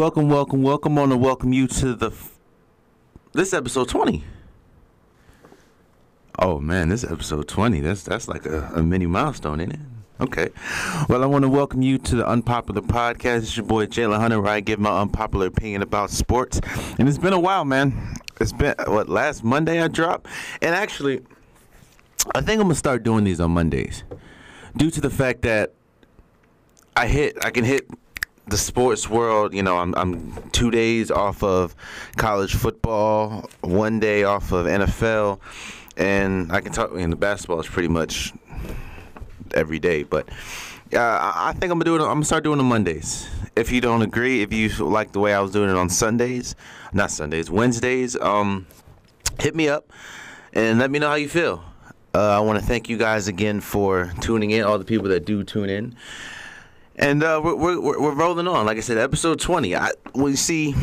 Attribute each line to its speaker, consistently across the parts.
Speaker 1: Welcome, welcome, welcome. on, to welcome you to the f- this episode twenty. Oh man, this episode twenty. That's that's like a, a mini milestone, isn't it? Okay. Well, I want to welcome you to the Unpopular Podcast. It's your boy Jalen Hunter, where I give my unpopular opinion about sports. And it's been a while, man. It's been what last Monday I dropped, and actually, I think I'm gonna start doing these on Mondays, due to the fact that I hit I can hit the sports world. You know, I'm I'm two days off of college football, one day off of NFL, and I can talk. And the basketball is pretty much every day, but. Uh, I think I'm gonna do it. I'm gonna start doing the Mondays. If you don't agree, if you like the way I was doing it on Sundays, not Sundays, Wednesdays, um, hit me up and let me know how you feel. Uh, I want to thank you guys again for tuning in. All the people that do tune in, and uh, we're, we're we're rolling on. Like I said, episode 20. I we see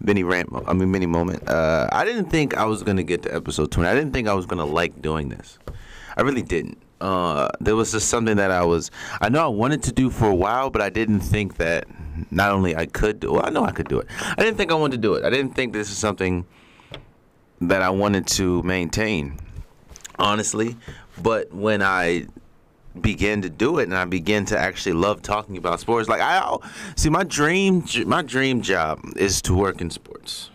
Speaker 1: mini rant. I mean, mini moment. Uh, I didn't think I was gonna get to episode 20. I didn't think I was gonna like doing this. I really didn't. Uh, there was just something that I was. I know I wanted to do for a while, but I didn't think that not only I could do. Well, I know I could do it. I didn't think I wanted to do it. I didn't think this is something that I wanted to maintain honestly. But when I began to do it and I began to actually love talking about sports, like I see my dream, my dream job is to work in sports.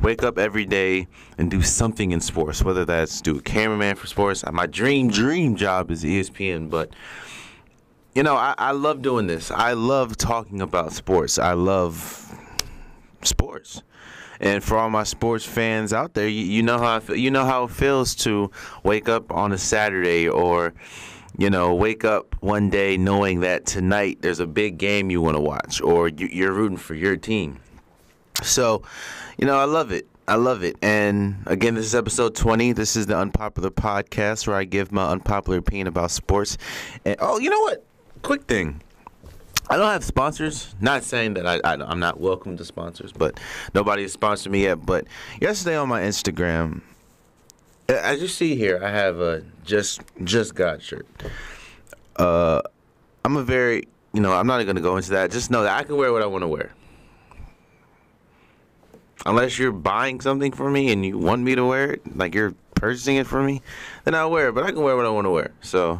Speaker 1: Wake up every day and do something in sports, whether that's do a cameraman for sports. Uh, my dream, dream job is ESPN, but you know, I, I love doing this. I love talking about sports. I love sports. And for all my sports fans out there, you, you know how I feel, you know how it feels to wake up on a Saturday or you know wake up one day knowing that tonight there's a big game you want to watch or you, you're rooting for your team. So, you know, I love it. I love it. And again, this is episode 20. This is the Unpopular Podcast where I give my unpopular opinion about sports. And oh, you know what? Quick thing. I don't have sponsors. Not saying that I, I I'm not welcome to sponsors, but nobody has sponsored me yet. But yesterday on my Instagram, as you see here, I have a just just God shirt. Uh, I'm a very you know I'm not to go into that. Just know that I can wear what I want to wear. Unless you're buying something for me and you want me to wear it, like you're purchasing it for me, then I'll wear it. But I can wear what I want to wear. So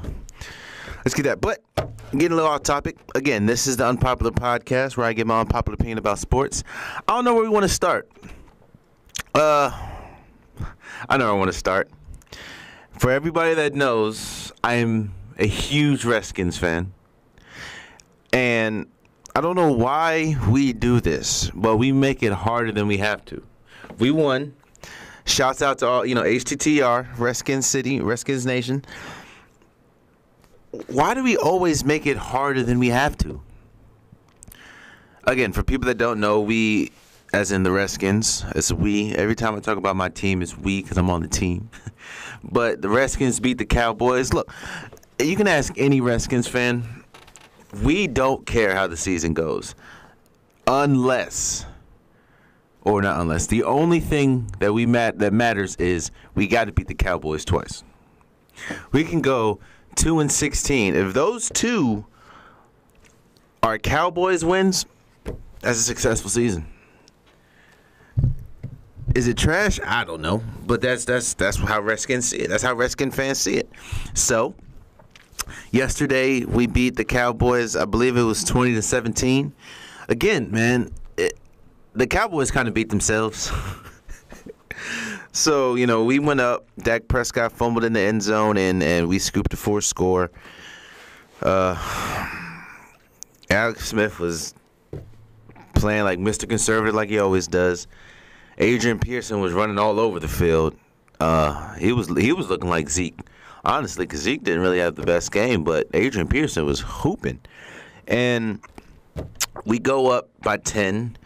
Speaker 1: let's get that. But getting a little off topic. Again, this is the Unpopular Podcast where I give my unpopular opinion about sports. I don't know where we want to start. Uh, I know where I want to start. For everybody that knows, I'm a huge Redskins fan. And I don't know why we do this, but we make it harder than we have to. We won. Shouts out to all, you know, HTTR, Redskins City, Redskins Nation why do we always make it harder than we have to? Again, for people that don't know, we, as in the Redskins, it's we. Every time I talk about my team, it's we because I'm on the team. but the Redskins beat the Cowboys. Look, you can ask any Redskins fan. We don't care how the season goes, unless, or not unless. The only thing that we mat that matters is we got to beat the Cowboys twice. We can go two and sixteen. If those two are Cowboys wins, that's a successful season. Is it trash? I don't know, but that's that's that's how Redskins see it. That's how Redskin fans see it. So, yesterday we beat the Cowboys. I believe it was twenty to seventeen. Again, man, it, the Cowboys kind of beat themselves. So, you know, we went up. Dak Prescott fumbled in the end zone, and, and we scooped a four score. Uh, Alex Smith was playing like Mr. Conservative, like he always does. Adrian Peterson was running all over the field. Uh, he was he was looking like Zeke, honestly, because Zeke didn't really have the best game, but Adrian Peterson was hooping. And we go up by ten.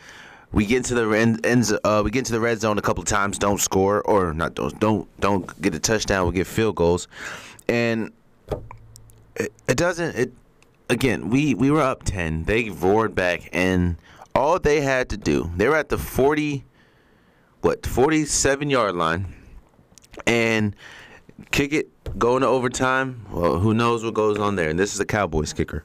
Speaker 1: We get into the end, ends. Uh, we get into the red zone a couple times. Don't score, or not. Don't don't don't get a touchdown. We get field goals, and it, it doesn't. It again. We we were up ten. They roared back, and all they had to do. They were at the forty, what forty seven yard line, and kick it, going into overtime. Well, who knows what goes on there? And this is a Cowboys kicker.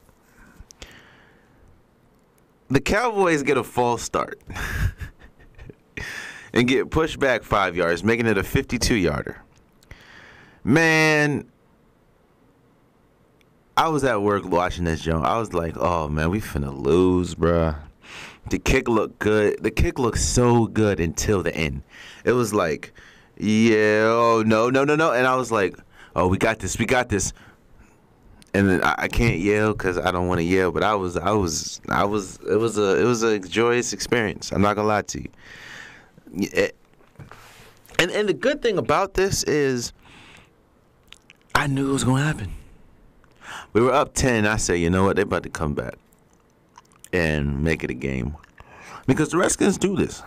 Speaker 1: the Cowboys get a false start and get pushed back five yards, making it a 52 yarder. Man, I was at work watching this, Joe. I was like, oh man, we finna lose, bruh. The kick looked good. The kick looked so good until the end. It was like, yeah, oh no, no, no, no. And I was like, oh, we got this, we got this. And then I, I can't yell because I don't want to yell, but I was, I was, I was. It was a, it was a joyous experience. I'm not gonna lie to you. It, and and the good thing about this is, I knew it was gonna happen. We were up ten. I said, you know what? They're about to come back and make it a game because the Redskins do this.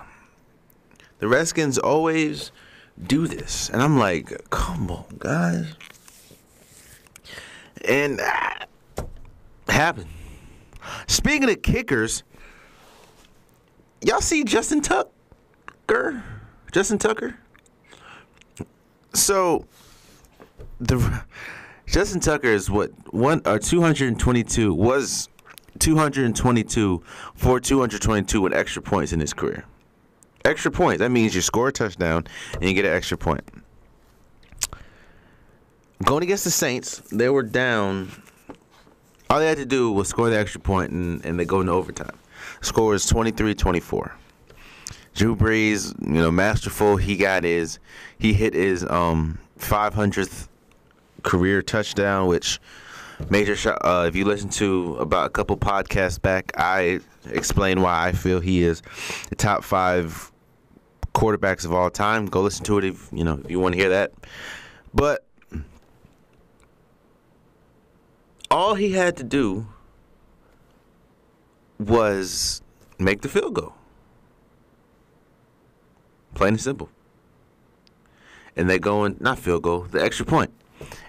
Speaker 1: The Redskins always do this, and I'm like, come on, guys. And uh, happened. Speaking of kickers, y'all see Justin Tucker? Justin Tucker? So the Justin Tucker is what one or 222 was 222 for 222 with extra points in his career. Extra points. That means you score a touchdown and you get an extra point. Going against the Saints, they were down. All they had to do was score the extra point and, and they go into overtime. Score is 23-24. Drew Brees, you know, masterful. He got his, he hit his um 500th career touchdown, which major shot. Uh, if you listen to about a couple podcasts back, I explain why I feel he is the top five quarterbacks of all time. Go listen to it if you know if you want to hear that. But all he had to do was make the field goal. Plain and simple. And they go in, not field goal, the extra point.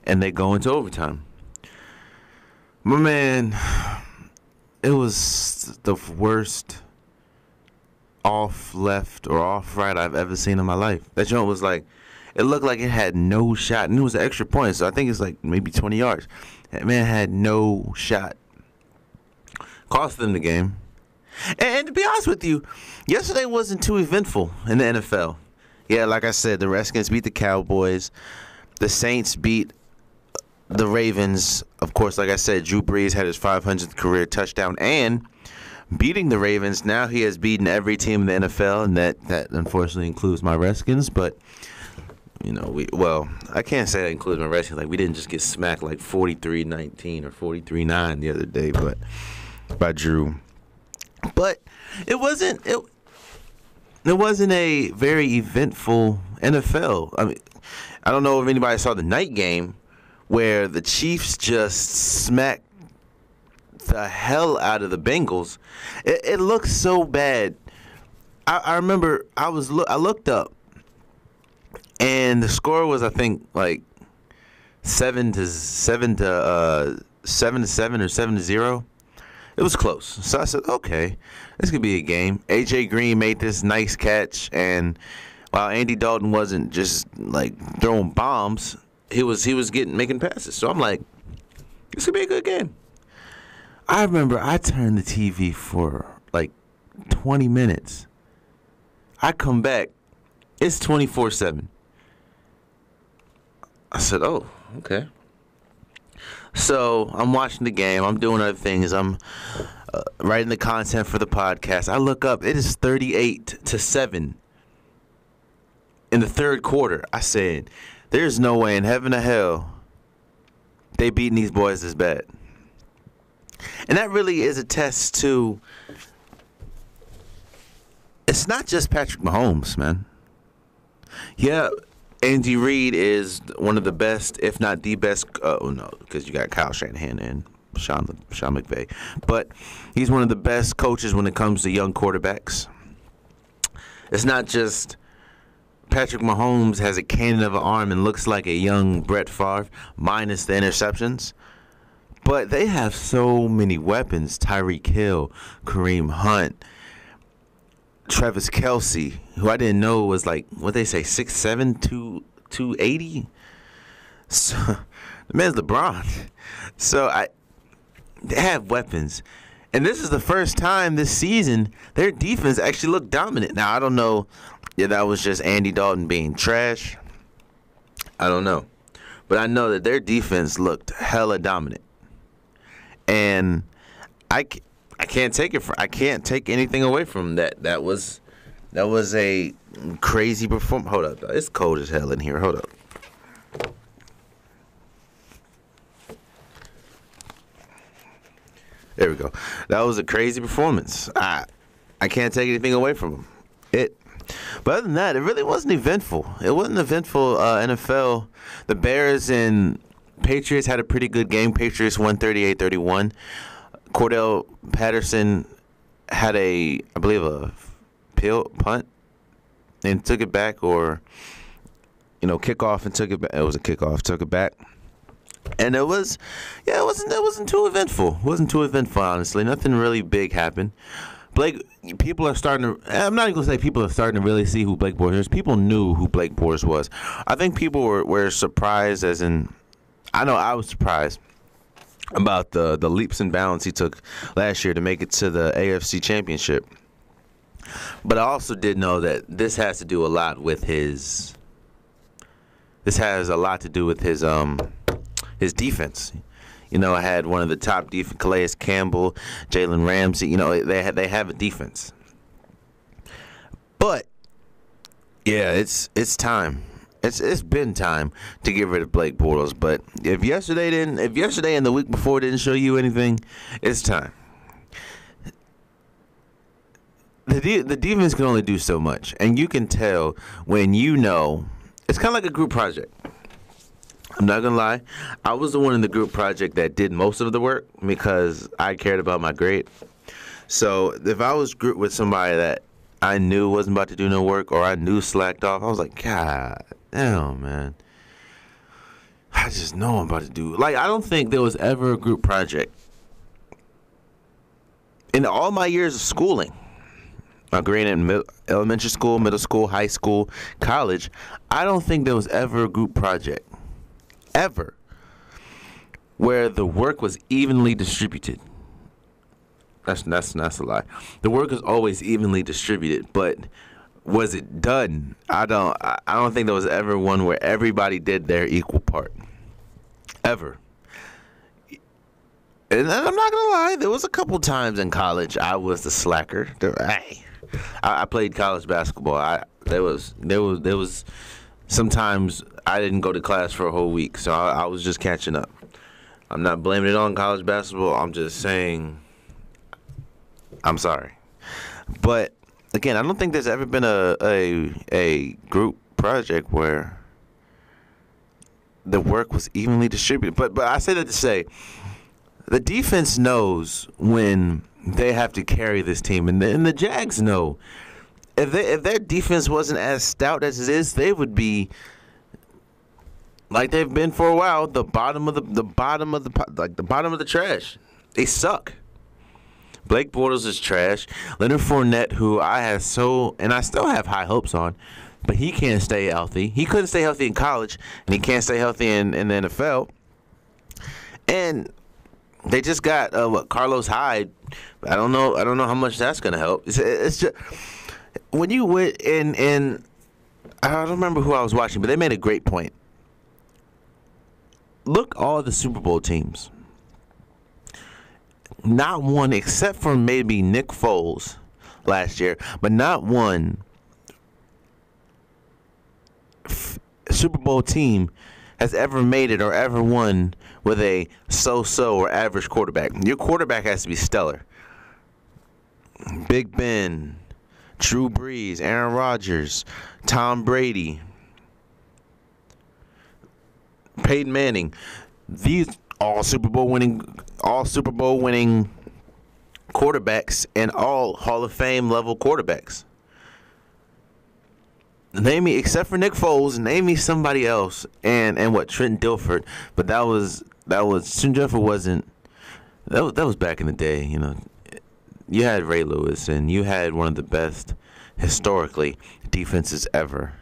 Speaker 1: And they go into overtime. My man, it was the worst off left or off right I've ever seen in my life. That joint was like, it looked like it had no shot, and it was an extra point, so I think it's like maybe 20 yards. That man had no shot. Cost them the game. And, and to be honest with you, yesterday wasn't too eventful in the NFL. Yeah, like I said, the Redskins beat the Cowboys. The Saints beat the Ravens. Of course, like I said, Drew Brees had his 500th career touchdown and beating the Ravens. Now he has beaten every team in the NFL, and that that unfortunately includes my Redskins. But you know, we well, I can't say that includes my Redskins. Like we didn't just get smacked like 43-19 or 43-9 the other day, but by Drew. But it wasn't it. It wasn't a very eventful NFL. I mean, I don't know if anybody saw the night game where the Chiefs just smacked the hell out of the Bengals. It, it looks so bad. I, I remember I was I looked up, and the score was I think like seven to seven to uh, seven to seven or seven to zero. It was close. So I said, okay, this could be a game. AJ Green made this nice catch, and while Andy Dalton wasn't just like throwing bombs, he was he was getting making passes. So I'm like, this could be a good game. I remember I turned the TV for like 20 minutes. I come back, it's 24 7. I said, oh, okay. So I'm watching the game. I'm doing other things. I'm uh, writing the content for the podcast. I look up. It is 38 to seven in the third quarter. I said, "There's no way in heaven or hell they beating these boys this bad." And that really is a test to. It's not just Patrick Mahomes, man. Yeah, Andy Reid is one of the best, if not the best. Uh, oh no, because you got Kyle Shanahan and Sean Sean McVay, but he's one of the best coaches when it comes to young quarterbacks. It's not just Patrick Mahomes has a cannon of an arm and looks like a young Brett Favre, minus the interceptions. But they have so many weapons: Tyreek Hill, Kareem Hunt, Travis Kelce, who I didn't know was like what they say six seven two two eighty. So the man's LeBron. So I they have weapons, And this is the first time this season their defense actually looked dominant. Now I don't know if that was just Andy Dalton being trash. I don't know. But I know that their defense looked hella dominant. And I, I can't take it for, I can't take anything away from that. That was that was a crazy performance. Hold up, it's cold as hell in here. Hold up. There we go. That was a crazy performance. I I can't take anything away from him. It but other than that, it really wasn't eventful. It wasn't eventful uh, NFL. The Bears and Patriots had a pretty good game. Patriots won 38-31. Cordarrelle Patterson had a, I believe, a pill punt and took it back, or you know, kickoff and took it back. It was a kickoff, took it back. And it was, yeah, it wasn't. It wasn't too eventful. It wasn't too eventful, honestly. Nothing really big happened. Blake, people are starting to. I'm not even gonna say people are starting to really see who Blake Bortles is. People knew who Blake Bortles was. I think people were, were surprised, as in, I know I was surprised about the the leaps and bounds he took last year to make it to the AFC Championship. But I also did know that this has to do a lot with his. This has a lot to do with his um his defense. You know, I had one of the top defense, Calais Campbell, Jalen Ramsey. You know, they they have a defense. But yeah, it's it's time. It's it's been time to get rid of Blake Bortles. But if yesterday didn't, if yesterday and the week before didn't show you anything, it's time. The de- the defense can only do so much, and you can tell when you know. It's kind of like a group project I'm not gonna lie. I was the one in the group project that did most of the work because I cared about my grade. So if I was grouped with somebody that I knew wasn't about to do no work or I knew slacked off, I was like, God damn, man. I just know I'm about to do. Like, I don't think there was ever a group project in all my years of schooling. My grade in elementary school, middle school, high school, college. I don't think there was ever a group project ever where the work was evenly distributed. That's that's that's a lie. The work is always evenly distributed, but was it done? I don't I don't think there was ever one where everybody did their equal part. Ever. And I'm not gonna lie, there was a couple times in college I was the slacker. I, I played college basketball. I there was there was there was sometimes I didn't go to class for a whole week, so I, I was just catching up. I'm not blaming it on college basketball. I'm just saying, I'm sorry, but again, I don't think there's ever been a a a group project where the work was evenly distributed. But but I say that to say, the defense knows when they have to carry this team, and the, and the Jags know if they, if their defense wasn't as stout as it is, they would be like they've been for a while, the bottom of the the bottom of the like the bottom of the trash. They suck. Blake Bortles is trash. Leonard Fournette, who I have so and I still have high hopes on, but he can't stay healthy. He couldn't stay healthy in college, and he can't stay healthy in, in the NFL. And they just got uh, what Carlos Hyde. I don't know. I don't know how much that's gonna help. It's, it's just when you went in and I don't remember who I was watching, but they made a great point look all the Super Bowl teams. Not one, except for maybe Nick Foles last year, but not one f- Super Bowl team has ever made it or ever won with a so-so or average quarterback. Your quarterback has to be stellar. Big Ben, Drew Brees, Aaron Rodgers, Tom Brady, Peyton Manning, these all Super Bowl winning, all Super Bowl winning quarterbacks and all Hall of Fame level quarterbacks. Name me, except for Nick Foles, name me somebody else, and and what Trent Dilfer, but that was that was Trent Dilfer wasn't. That was that was back in the day, you know. You had Ray Lewis, and you had one of the best historically defenses ever.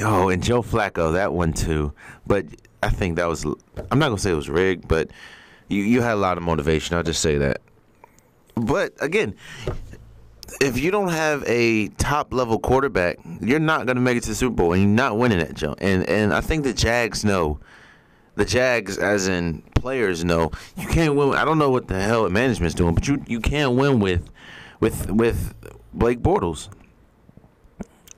Speaker 1: Oh, and Joe Flacco, that one too. But I think that was I'm not gonna say it was rigged, but you you had a lot of motivation. I'll just say that. But again, if you don't have a top level quarterback, you're not to make it to the Super Bowl, and you're not winning that jump. And and I think the Jags know. The Jags, as in players, know you can't win. I don't know what the hell management's doing, but you you can't win with with with Blake Bortles.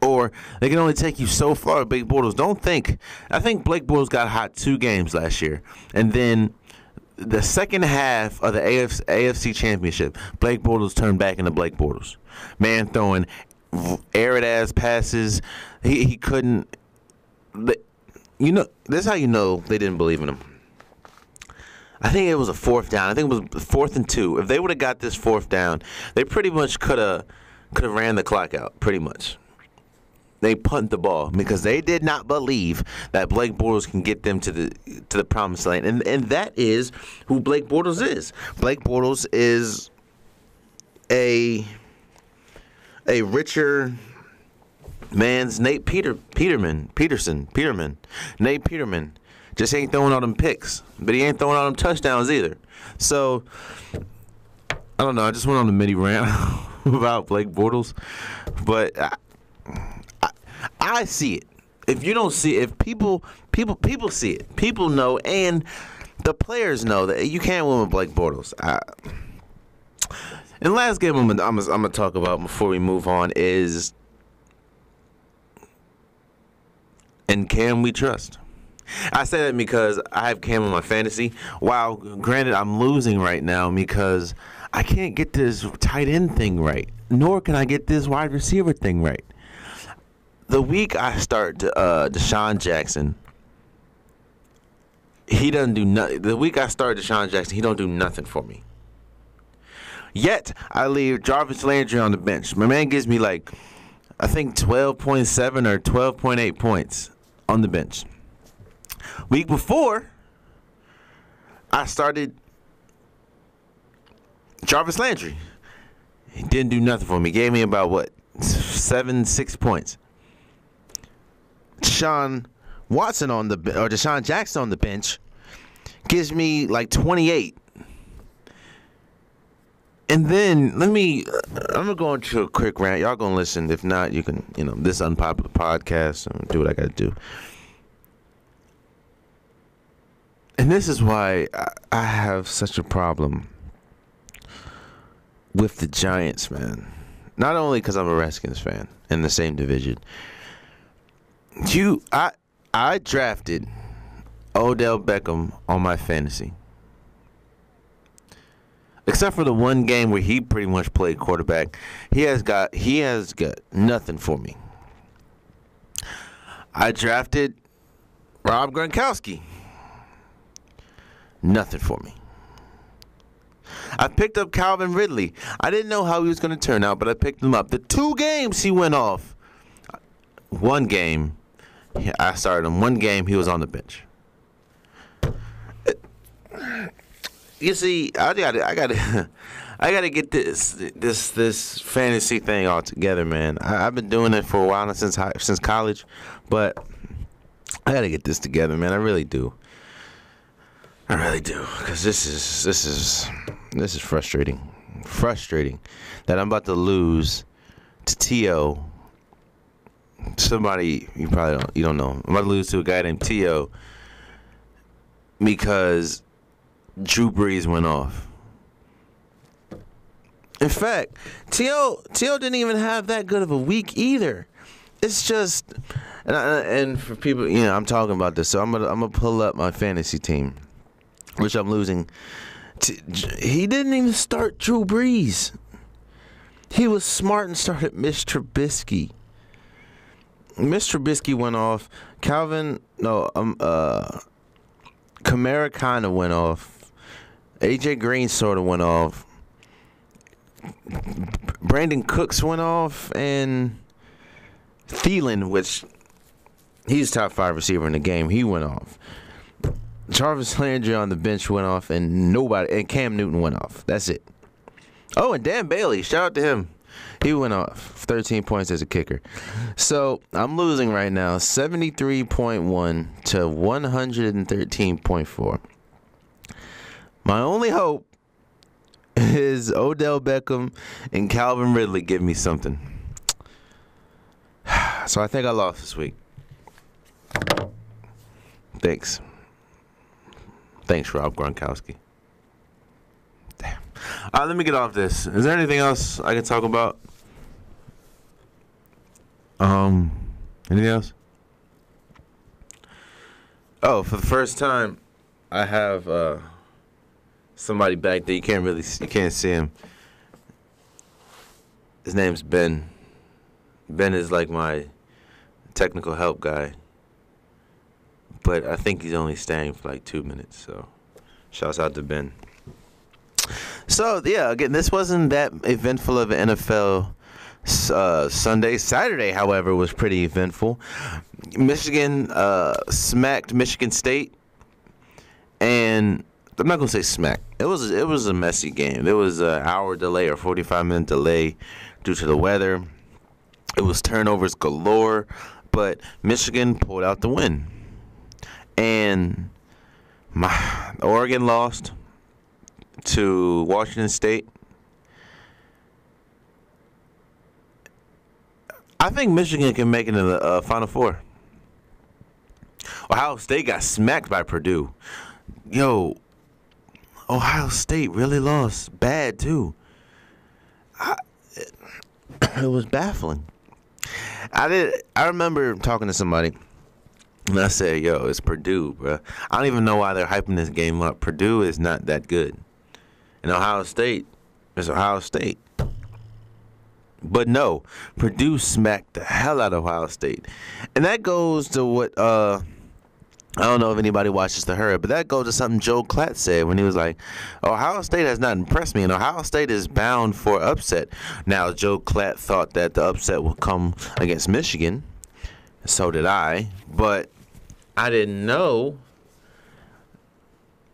Speaker 1: Or they can only take you so far, Blake Bortles. Don't think. I think Blake Bortles got hot two games last year, and then the second half of the AFC, AFC Championship, Blake Bortles turned back into Blake Bortles. Man throwing arid ass passes. He he couldn't. You know, this is how you know they didn't believe in him. I think it was a fourth down. I think it was fourth and two. If they would have got this fourth down, they pretty much could have could have ran the clock out. Pretty much they punt the ball because they did not believe that Blake Bortles can get them to the to the promised land, and and that is who Blake Bortles is. Blake Bortles is a a richer man's Nate Peter Peterman Peterson Peterman Nate Peterman just ain't throwing all them picks, but he ain't throwing all them touchdowns either. So I don't know. I just went on the mini rant about Blake Bortles, but. I, I see it. If you don't see it, if people people people see it, people know, and the players know that you can't win with Blake Bortles. I, and last game I'm gonna, I'm, gonna, talk about before we move on is, and can we trust? I say that because I have Cam in my fantasy. While granted, I'm losing right now because I can't get this tight end thing right, nor can I get this wide receiver thing right the week I start uh, DeSean Jackson, he doesn't do nothing. The week I start DeSean Jackson, he don't do nothing for me. Yet I leave Jarvis Landry on the bench. My man gives me like, I think twelve point seven or twelve point eight points on the bench. Week before, I started Jarvis Landry. He didn't do nothing for me. Gave me about what seven, six points. Sean Watson on the or DeSean Jackson on the bench gives me like 28. And then let me uh, I'm gonna go into a quick rant. Y'all gonna listen. If not, you can, you know, this unpopular podcast and do what I gotta do. And this is why I have such a problem with the Giants, man. Not only because I'm a Redskins fan in the same division, you, I, I drafted Odell Beckham on my fantasy. Except for the one game where he pretty much played quarterback, he has got he has got nothing for me. I drafted Rob Gronkowski. Nothing for me. I picked up Calvin Ridley. I didn't know how he was going to turn out, but I picked him up. The two games he went off, one game I started him one game. He was on the bench. You see, I got I got I got to get this this this fantasy thing all together, man. I, have been doing it for a while now since since college, but I got to get this together, man. I really do. I really do, because this is this is this is frustrating, frustrating that I'm about to lose to To somebody you probably don't you don't know. I'm about to lose to a guy named Tio because Drew Brees went off. In fact, Tio Tio didn't even have that good of a week either. It's just and, I, and for people, you know, I'm talking about this, so I'm gonna I'm gonna pull up my fantasy team, which I'm losing. He didn't even start Drew Brees. He was smart and started Mr. Trubisky. Mr. Trubisky went off. Calvin, no, um, uh, Kamara kind of went off. AJ Green sort of went off. Brandin Cooks went off, and Thielen, which he's top five receiver in the game, he went off. Jarvis Landry on the bench went off, and nobody, and Cam Newton went off. That's it. Oh, and Dan Bailey, shout out to him. He went off 13 points as a kicker. So I'm losing right now 73.1 to 113.4. My only hope is Odell Beckham and Calvin Ridley give me something. So I think I lost this week. Thanks. Thanks, Rob Gronkowski. Damn. All right, let me get off this. Is there anything else I can talk about? Um, anything else? Oh, for the first time, I have uh, somebody back there. You can't really, you can't see him. His name's Ben. Ben is like my technical help guy. But I think he's only staying for like two minutes. So, shouts out to Ben. So yeah, again, this wasn't that eventful of an NFL uh, Sunday. Saturday, however, was pretty eventful. Michigan uh, smacked Michigan State, and I'm not gonna say smack. It was it was a messy game. It was an hour delay or 45 minute delay due to the weather. It was turnovers galore, but Michigan pulled out the win. And my Oregon lost to Washington State. I think Michigan can make it in the uh, Final Four. Ohio State got smacked by Purdue. Yo, Ohio State really lost bad too. I, it, it was baffling. I did. I remember talking to somebody, and I said, "Yo, it's Purdue, bro. I don't even know why they're hyping this game up. Purdue is not that good, and Ohio State is Ohio State." But no, Purdue smacked the hell out of Ohio State, and that goes to what uh, I don't know if anybody watches the herd, but that goes to something Joe Klatt said when he was like, Ohio State has not impressed me, and Ohio State is bound for upset. Now, Joe Klatt thought that the upset would come against Michigan. So did I. But I didn't know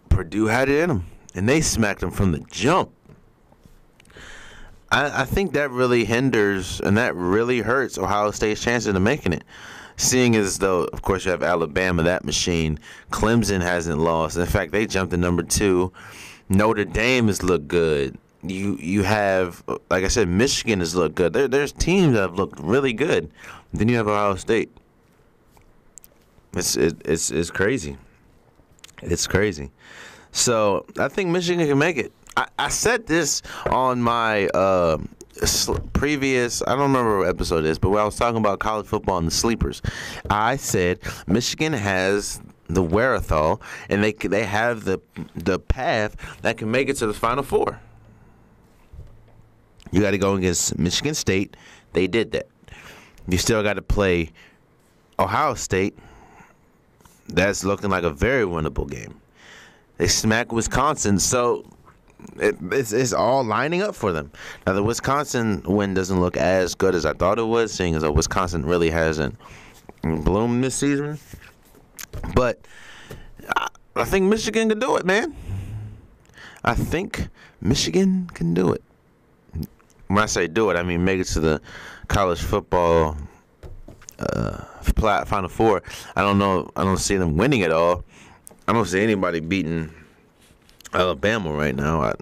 Speaker 1: Purdue had it in them, and they smacked them from the jump. I, I think that really hinders and that really hurts Ohio State's chances of making it seeing as though, of course, you have Alabama, that machine. Clemson hasn't lost. In fact, they jumped to number two. Notre Dame has looked good. You you have, like I said, Michigan has looked good. There, there's teams that have looked really good. Then you have Ohio State. It's it, it's it's crazy. It's crazy. So I think Michigan can make it. I, I said this on my uh, previous, I don't remember what episode it is, but when I was talking about college football and the sleepers, I said Michigan has the wherewithal and they they have the the path that can make it to the Final Four. You got to go against Michigan State. They did that. You still got to play Ohio State. That's looking like a very winnable game. They smack Wisconsin, so it, it's, it's all lining up for them. Now the Wisconsin win doesn't look as good as I thought it was, seeing as though Wisconsin really hasn't bloomed this season. But I, I think Michigan can do it, man. I think Michigan can do it. When I say do it, I mean make it to the college football uh, Final Four. I don't know. I don't see them winning at all. I don't see anybody beating Alabama right now. I,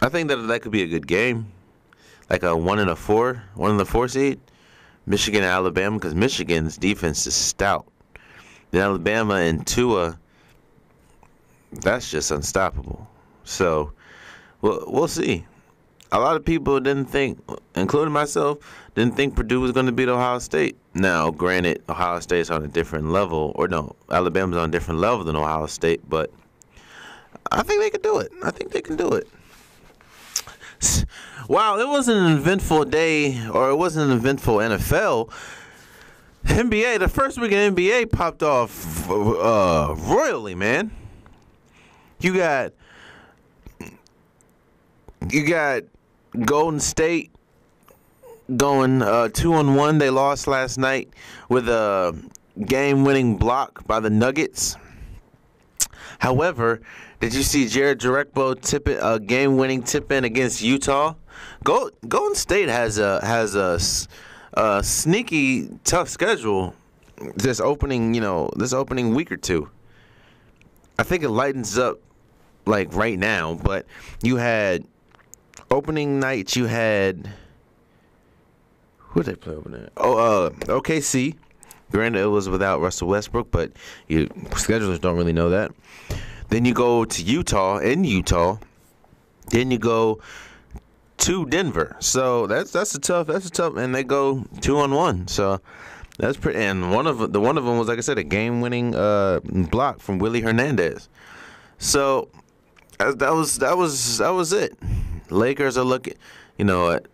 Speaker 1: I think that that could be a good game, like a one and a four, one in the four seed, Michigan and Alabama, because Michigan's defense is stout. Then Alabama and Tua, that's just unstoppable. So, we'll we'll see. A lot of people didn't think, including myself, didn't think Purdue was going to beat Ohio State. Now, granted, Ohio State's on a different level, or no, Alabama's on a different level than Ohio State, but I think they can do it. I think they can do it. Wow, it wasn't an eventful day, or it wasn't an eventful NFL. NBA, the first week in NBA popped off uh, royally, man. You got you got Golden State going uh, two on one. They lost last night with a game-winning block by the Nuggets. However, did you see Jared Jerebko tip it, a game-winning tip in against Utah? Go, Golden State has a has a, a sneaky tough schedule this opening, you know, this opening week or two. I think it lightens up like right now, but you had opening nights. You had who did they play opening? Oh, uh, OKC. Granted, it was without Russell Westbrook, but you schedulers don't really know that. Then you go to Utah in Utah. Then you go to Denver. So that's that's a tough. That's a tough, and they go two on one. So that's pretty. And one of the one of them was like I said, a game-winning uh, block from Willie Hernandez. So that was that was that was it. Lakers are looking. You know what?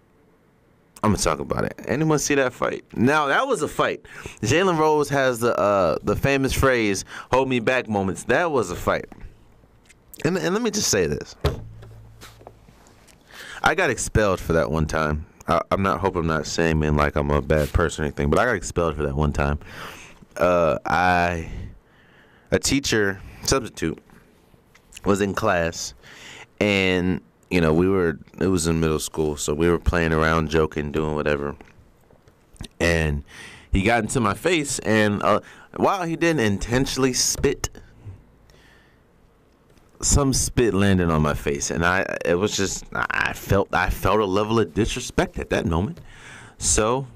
Speaker 1: I'm gonna talk about it. Anyone see that fight? Now that was a fight. Jalen Rose has the uh, the famous phrase "hold me back" moments. That was a fight. And and let me just say this. I got expelled for that one time. I, am not hope I'm not saying man like I'm a bad person or anything, but I got expelled for that one time. Uh, I a teacher substitute was in class, and you know we were it was in middle school, so we were playing around, joking, doing whatever, and he got into my face, and uh, while he didn't intentionally spit some spit landed on my face, and I it was just I felt I felt a level of disrespect at that moment. So,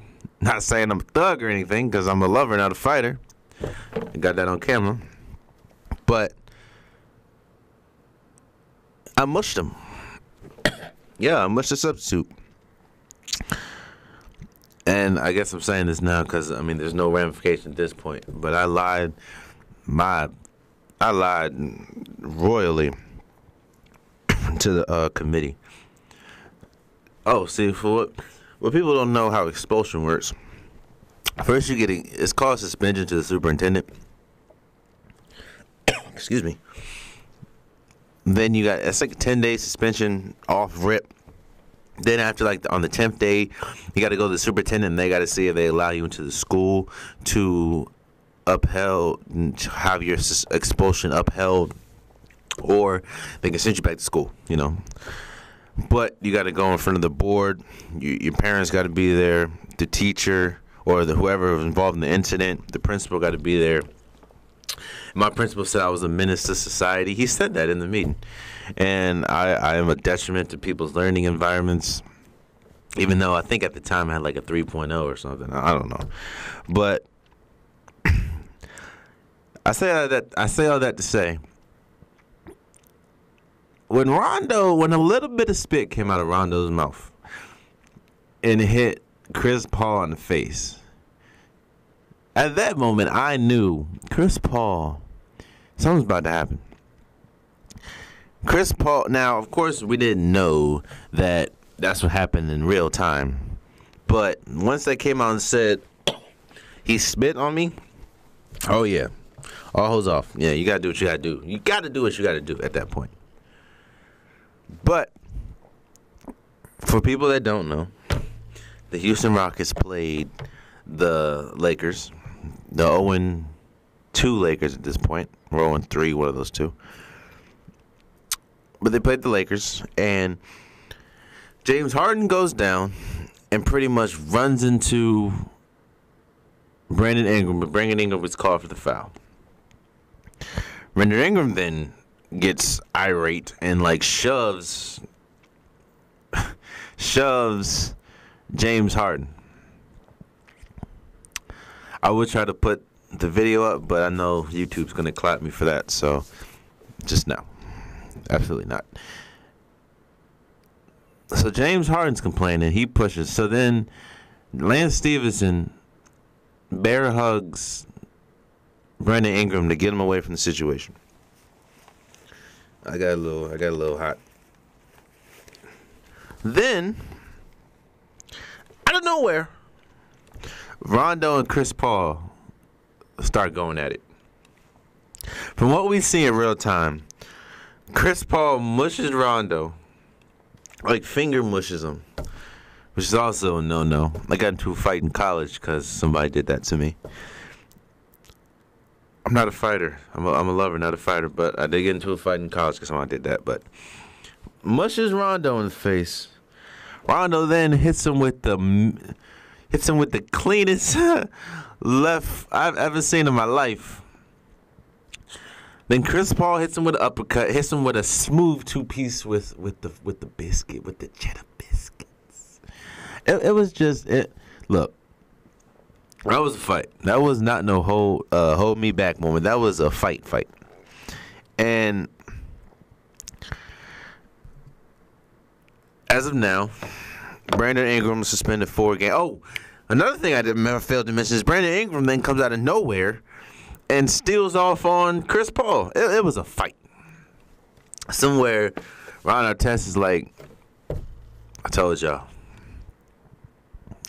Speaker 1: not saying I'm a thug or anything, because I'm a lover, not a fighter. I got that on camera, but I mushed him. Yeah, I mushed the substitute. And I guess I'm saying this now because I mean there's no ramification at this point. But I lied my I lied royally to the uh, committee. Oh, see, for what, what people don't know how expulsion works. First, you get a, it's called suspension to the superintendent. Excuse me. Then you got it's like a ten day suspension off rip. Then after like on the tenth day, you got to go to the superintendent. and They got to see if they allow you into the school to upheld, and have your expulsion upheld, or they can send you back to school. You know, but you got to go in front of the board. You, your parents got to be there. The teacher or the whoever was involved in the incident, the principal got to be there. My principal said I was a menace to society. He said that in the meeting, and I, I am a detriment to people's learning environments even though I think at the time I had like a 3.0 or something. I don't know. But I say all that. I say all that to say, when Rondo, when a little bit of spit came out of Rondo's mouth, and hit Chris Paul in the face, at that moment I knew Chris Paul, something's about to happen. Chris Paul. Now, of course, we didn't know that that's what happened in real time, but once they came out and said he spit on me, oh yeah. All hose off. Yeah, you gotta do what you gotta do. You gotta do what you gotta do at that point. But for people that don't know, the Houston Rockets played the Lakers, the 0 2 Lakers at this point. We're 0 3, one of those two. But they played the Lakers, and James Harden goes down and pretty much runs into Brandon Ingram, but Brandon Ingram was called for the foul. Brandon Ingram then gets irate and like shoves shoves James Harden. I would try to put the video up, but I know YouTube's gonna clap me for that, so just no. Absolutely not. So James Harden's complaining, he pushes. So then Lance Stephenson bear hugs Brandon Ingram to get him away from the situation. I got a little I got a little hot. Then out of nowhere, Rondo and Chris Paul start going at it. From what we see in real time, Chris Paul mushes Rondo, like finger mushes him, which is also a no-no. I got into a fight in college because somebody did that to me. I'm not a fighter. I'm a, I'm a lover, not a fighter. But I did get into a fight in college because someone did that. But mushes Rondo in the face. Rondo then hits him with the hits him with the cleanest left I've ever seen in my life. Then Chris Paul hits him with an uppercut, hits him with a smooth two piece with with the with the biscuit with the cheddar biscuits. It, it was just it. Look, that was a fight. That was not no hold uh, hold me back moment. That was a fight fight. And as of now, Brandon Ingram suspended four games. Oh, another thing I didn't I failed to mention is Brandon Ingram then comes out of nowhere and steals off on Chris Paul. It, it was a fight. Somewhere, Ron Artest is like, I told y'all.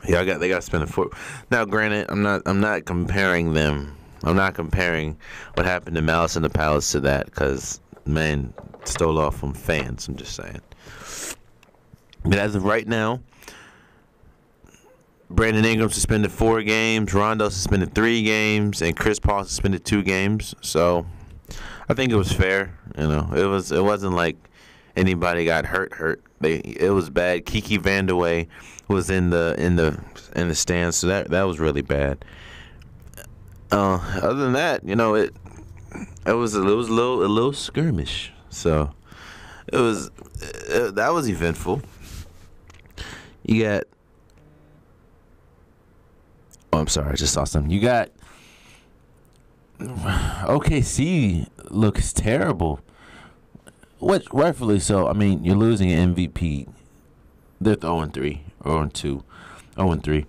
Speaker 1: I got they got to spend a foot. Now, granted, I'm not I'm not comparing them. I'm not comparing what happened to Malice in the Palace to that because man stole off from fans. I'm just saying. But as of right now, Brandon Ingram suspended four games, Rondo suspended three games, and Chris Paul suspended two games. So I think it was fair. You know, it was it wasn't like anybody got hurt. Hurt. They it was bad. Kiki Vandeweghe was in the in the in the stands, so that that was really bad. Uh, other than that, you know, it it was a, it was a little a little skirmish. So it was it, that was eventful. You got. Oh, I'm sorry. I just saw something. You got. OKC looks terrible. What rightfully so. I mean, you're losing an MVP. They're 0 3 or 2, 0 3.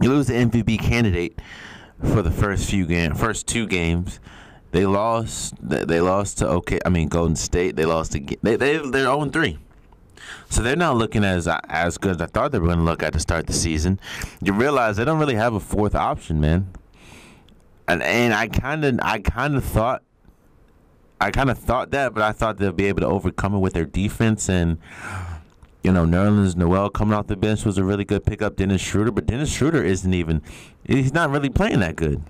Speaker 1: You lose the MVP candidate for the first few game, first two games. They lost. They lost to OK. I mean Golden State. They lost to. They they they're 0 3. So they're not looking as as good as I thought they were going to look at to start the season. You realize they don't really have a fourth option, man. And and I kind of I kind of thought I kind of thought that, but I thought they'd be able to overcome it with their defense and you know, Nerlens Noel coming off the bench was a really good pickup. Dennis Schroeder, but Dennis Schroeder isn't even he's not really playing that good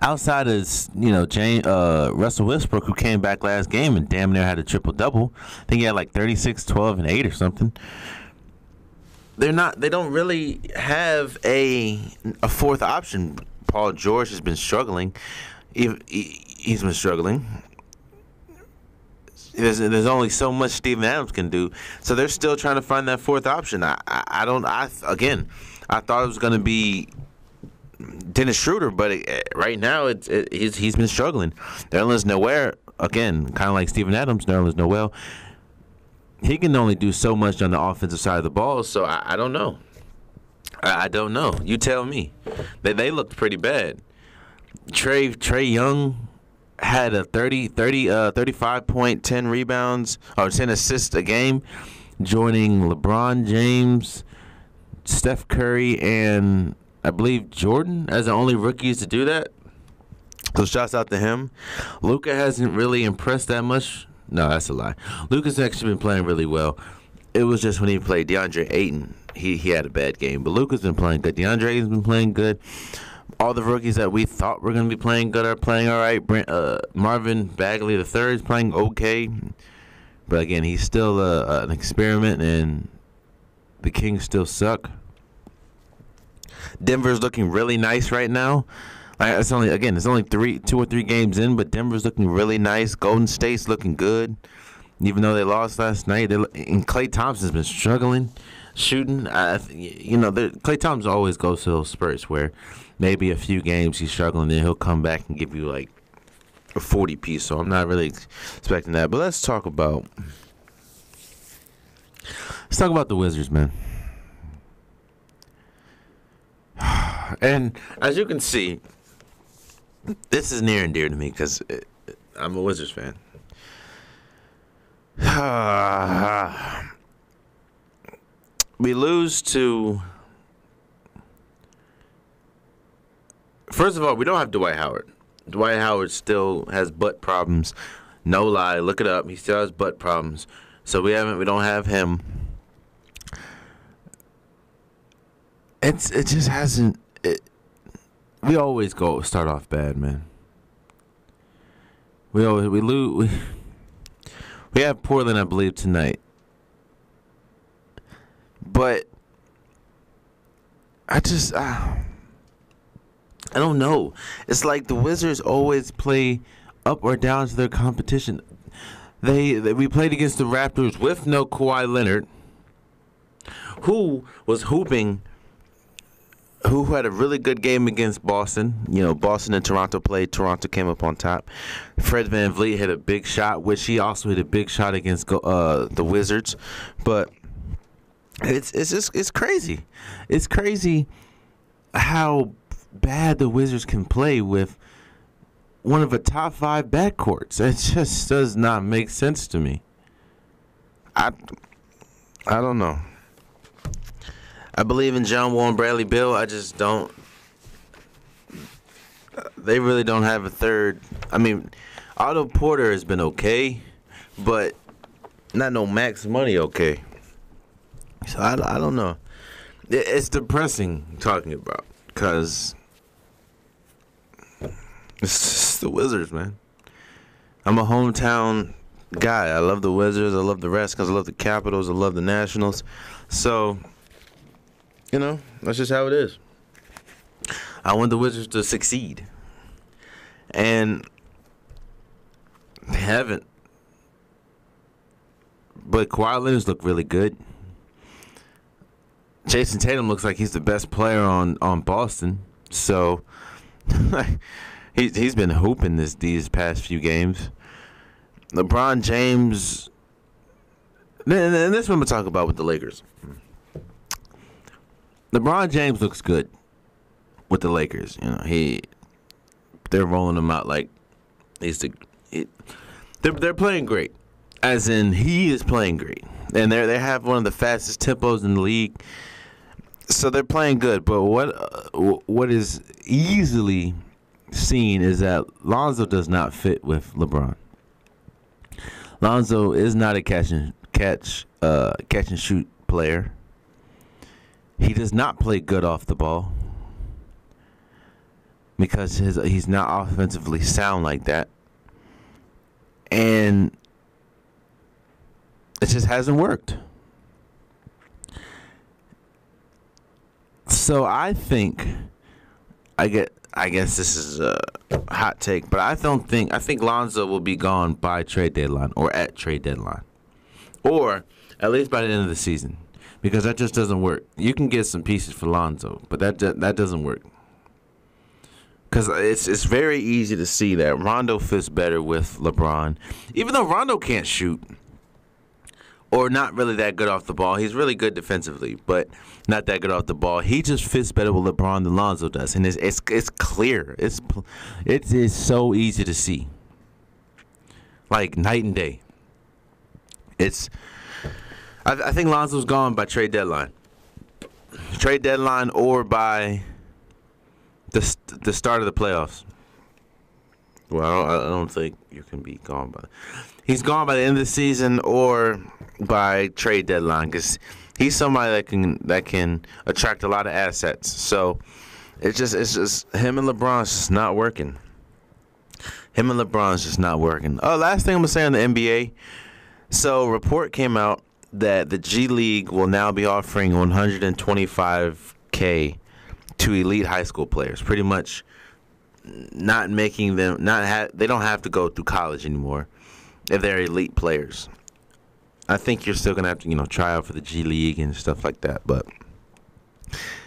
Speaker 1: outside of you know Jane, uh, Russell Westbrook, who came back last game and damn near had a triple double. I think he had like 36, 12, and eight or something. They're not. They don't really have a a fourth option. Paul George has been struggling. He, he's been struggling. There's, there's only so much Steven Adams can do, so they're still trying to find that fourth option. I, I, I don't. I again, I thought it was going to be Dennis Schroeder, but it, right now it's it, he's he's been struggling. Nerlens Noel again, kind of like Steven Adams. Nerlens Noel, he can only do so much on the offensive side of the ball. So I, I don't know. I, I, don't know. You tell me. They they looked pretty bad. Trey Trae Young had a 30, 30 uh, 35 point, 10 rebounds or 10 assists a game, joining LeBron James, Steph Curry, and I believe Jordan as the only rookies to do that. So shouts out to him. Luka hasn't really impressed that much. No, that's a lie. Luka's actually been playing really well. It was just when he played DeAndre Ayton, he, he had a bad game. But Luka's been playing good. DeAndre Ayton's been playing good. All the rookies that we thought were going to be playing good are playing all right. Brent, uh, Marvin Bagley the third is playing okay, but again, he's still uh, an experiment, and the Kings still suck. Denver's looking really nice right now. Like it's only again, it's only three, two or three games in, but Denver's looking really nice. Golden State's looking good, even though they lost last night. They and Klay Thompson's been struggling shooting. I, you know, Klay Thompson always goes to those spurts where maybe a few games he's struggling, then he'll come back and give you like a forty piece. So I'm not really expecting that. But let's talk about let's talk about the Wizards, man. And as you can see, this is near and dear to me because uh, I'm a Wizards fan. we lose to. First of all, we don't have Dwight Howard. Dwight Howard still has butt problems. No lie, look it up. He still has butt problems. So we haven't. We don't have him. It's it just hasn't we always go start off bad, man. We always we lose. We, we have Portland, I believe, tonight, but I just uh, I don't know. It's like the Wizards always play up or down to their competition. They, they we played against the Raptors with no Kawhi Leonard, who was hooping who had a really good game against Boston. You know, Boston and Toronto played. Toronto came up on top. Fred VanVleet hit a big shot, which he also hit a big shot against uh, the Wizards. But it's it's just it's crazy. It's crazy how bad the Wizards can play with one of the top five backcourts. It just does not make sense to me. I I don't know. I believe in John Wall and Bradley Beal. I just don't. They really don't have a third. I mean, Otto Porter has been okay, but not no max money okay. So I, I don't know. It's depressing talking about because it's just the Wizards, man. I'm a hometown guy. I love the Wizards. I love the because I love the Capitals. I love the Nationals. So you know, that's just how it is. I want the Wizards to succeed. And they haven't. But Kawhi Leonard's look really good. Jayson Tatum looks like he's the best player on, on Boston. So he's he's been hooping this these past few games. LeBron James and this is what I'm gonna talk about with the Lakers. LeBron James looks good with the Lakers. You know, he they're rolling him out like he's the it, they're they're playing great. As in, he is playing great, and they they have one of the fastest tempos in the league. So they're playing good. But what uh, what is easily seen is that Lonzo does not fit with LeBron. Lonzo is not a catch and catch uh, catch and shoot player. He does not play good off the ball because his he's not offensively sound like that. And it just hasn't worked. So I think I get I guess this is a hot take, but I don't think I think Lonzo will be gone by trade deadline or at trade deadline. Or at least by the end of the season because that just doesn't work. You can get some pieces for Lonzo, but that that doesn't work. Because it's it's very easy to see that Rondo fits better with LeBron, even though Rondo can't shoot or not really that good off the ball. He's really good defensively, but not that good off the ball. He just fits better with LeBron than Lonzo does, and it's it's, it's clear. It's it is so easy to see, like night and day. It's I, I think Lonzo's gone by trade deadline. Trade deadline or by the the start of the playoffs. Well, I don't, I don't think you can be gone by. He's gone by the end of the season or by trade deadline because he's somebody that can that can attract a lot of assets. So it's just it's just him and LeBron's just not working. Him and LeBron's just not working. Oh, last thing I'm gonna say on the NBA. So report came out that the G League will now be offering 125k to elite high school players. Pretty much not making them not ha- they don't have to go through college anymore if they're elite players. I think you're still gonna have to you know try out for the G League and stuff like that, but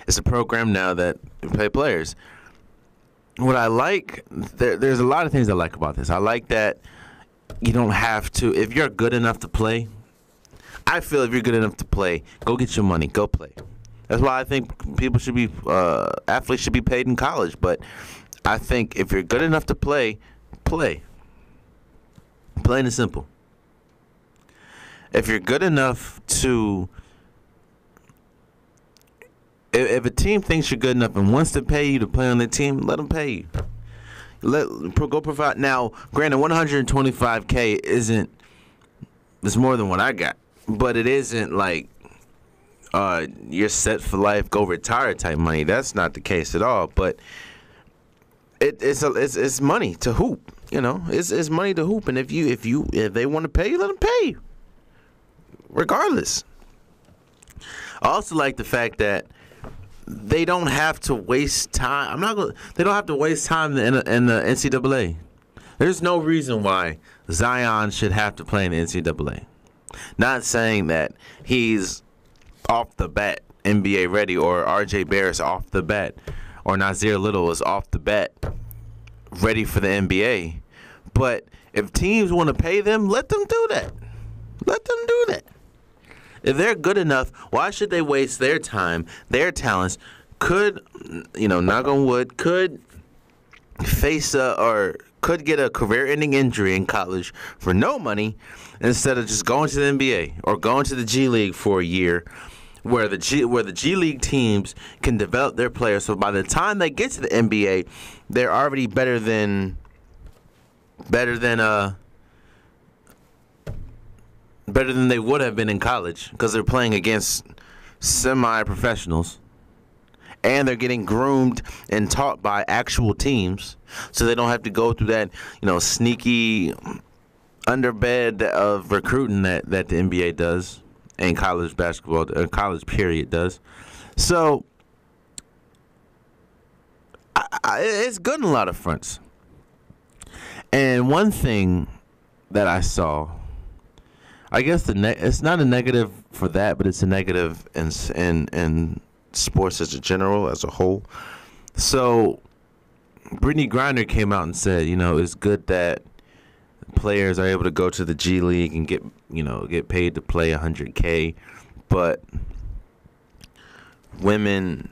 Speaker 1: it's a program now that play players. What I like there, there's a lot of things I like about this. I like that you don't have to if you're good enough to play I feel if you're good enough to play, go get your money, go play. That's why I think people should be uh, athletes should be paid in college. But I think if you're good enough to play, play. Plain and simple. If you're good enough to if, if, a team thinks you're good enough and wants to pay you to play on the team, let them pay you. Let go provide. Now, granted, 125k isn't. It's more than what I got but it isn't like uh, you're set for life, go retire type money. That's not the case at all. But it, it's a, it's it's money to hoop. You know, it's it's money to hoop, and if you if you if they want to pay you, let them pay regardless. I also like the fact that they don't have to waste time. I'm not gonna. They don't have to waste time in the, in the NCAA. There's no reason why Zion should have to play in the NCAA. Not saying that he's off the bat NBA ready or RJ Barrett's off the bat or Nassir Little is off the bat ready for the NBA. But if teams want to pay them, let them do that. Let them do that. If they're good enough, why should they waste their time, their talents? Could, you know, knock on wood, could face a, or could get a career ending injury in college for no money instead of just going to the NBA or going to the G League for a year where the G where the G League teams can develop their players. So by the time they get to the NBA they're already better than better than uh better than they would have been in college because they're playing against semi professionals and they're getting groomed and taught by actual teams. So they don't have to go through that you know sneaky underbed of recruiting that, that the NBA does and college basketball uh, college period does so I, I, it's good in a lot of fronts and one thing that I saw I guess the ne- it's not a negative for that, but it's a negative in in in sports as a general as a whole. So, Brittney Griner came out and said, you know, it's good that players are able to go to the G League and get you know get paid to play 100k, but women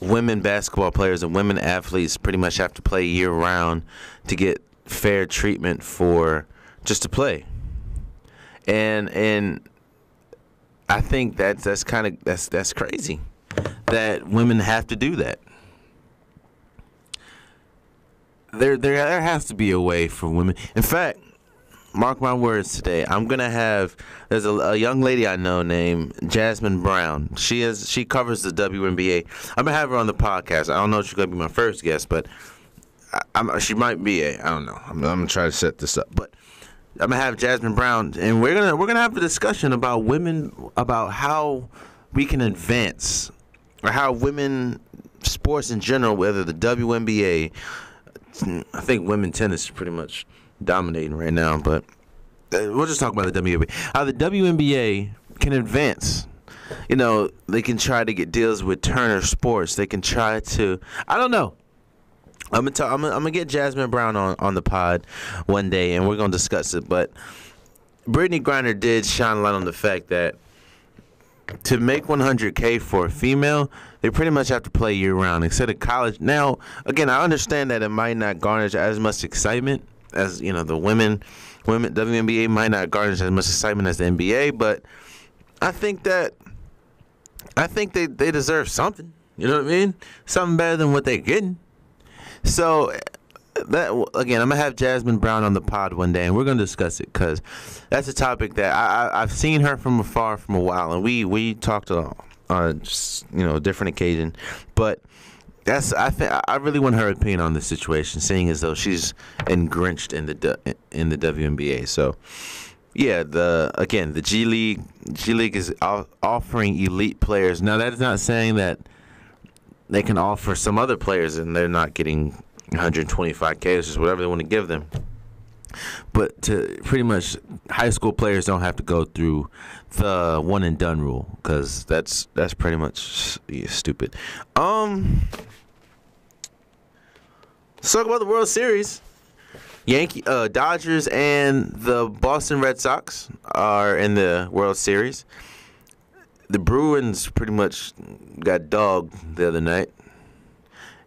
Speaker 1: women basketball players and women athletes pretty much have to play year round to get fair treatment for just to play. And and I think that's that's kind of that's that's crazy that women have to do that. There there there has to be a way for women. In fact, mark my words today. I'm gonna have there's a, a, young lady I know named Jasmine Brown. She is she covers the WNBA. I'm gonna have her on the podcast. I don't know if she's gonna be my first guest, but I, she might be a. I don't know. I'm, I'm gonna try to set this up, but I'm gonna have Jasmine Brown, and we're gonna we're gonna have a discussion about women, about how we can advance, or how women sports in general, whether the WNBA, I think women tennis is pretty much dominating right now, but uh, we'll just talk about the WNBA. How the WNBA can advance. You know, they can try to get deals with Turner Sports. They can try to. I don't know. I'm gonna, talk, I'm gonna I'm gonna get Jasmine Brown on on the pod one day, and we're gonna discuss it. But Brittney Griner did shine a light on the fact that to make 100k for a female, they pretty much have to play year round instead of college. Now, again, I understand that it might not garnish as much excitement as you know the women. Women WNBA might not garnish as much excitement as the NBA, but I think that I think they they deserve something. You know what I mean? Something better than what they're getting. So that again, I'm gonna have Jasmine Brown on the pod one day, and we're gonna discuss it because that's a topic that I, I have seen her from afar from a while, and we we talked on, on just, you know a different occasion, but that's I think I really want her opinion on this situation, seeing as though she's engrinched in the in the WNBA. So yeah, the again the G League G League is offering elite players. Now that is not saying that they can offer some other players and they're not getting 125k, it's just whatever they want to give them. But to pretty much high school players don't have to go through the one and done rule because that's that's pretty much yeah, stupid. Um, let's talk about the World Series. Yankee, uh, Dodgers, and the Boston Red Sox are in the World Series the Bruins pretty much got dogged the other night.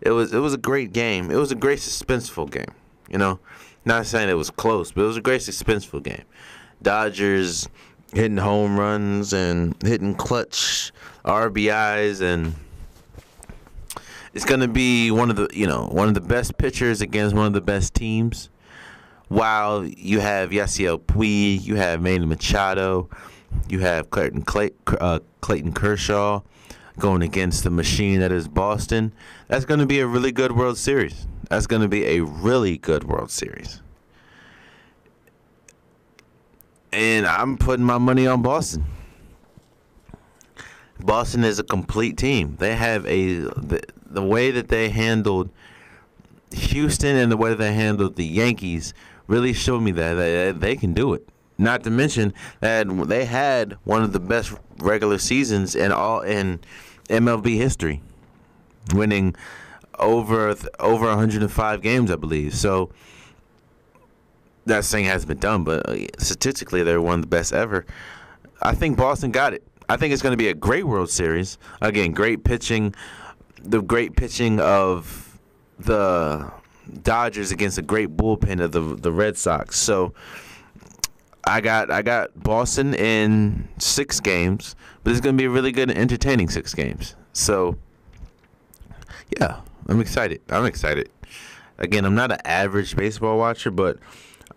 Speaker 1: It was it was a great game. It was a great suspenseful game. You know, not saying it was close, but it was a great suspenseful game. Dodgers hitting home runs and hitting clutch RBIs and it's going to be one of the you know one of the best pitchers against one of the best teams. While you have Yasiel Puig, you have Manny Machado, you have Clayton, Clay, uh, Clayton Kershaw going against the machine that is Boston. That's going to be a really good World Series. That's going to be a really good World Series. And I'm putting my money on Boston. Boston is a complete team. They have a the, the way that they handled Houston and the way they handled the Yankees really showed me that, that they can do it. Not to mention that they had one of the best regular seasons in all in MLB history, winning over over 105 games, I believe. So that thing hasn't been done, but uh, statistically, they're one of the best ever. I think Boston got it. I think it's going to be a great World Series. Again, great pitching, the great pitching of the Dodgers against a great bullpen of the the Red Sox. So I got I got Boston in six games, it's going to be a really good and entertaining six games. So yeah, I'm excited. I'm excited. Again, I'm not an average baseball watcher, but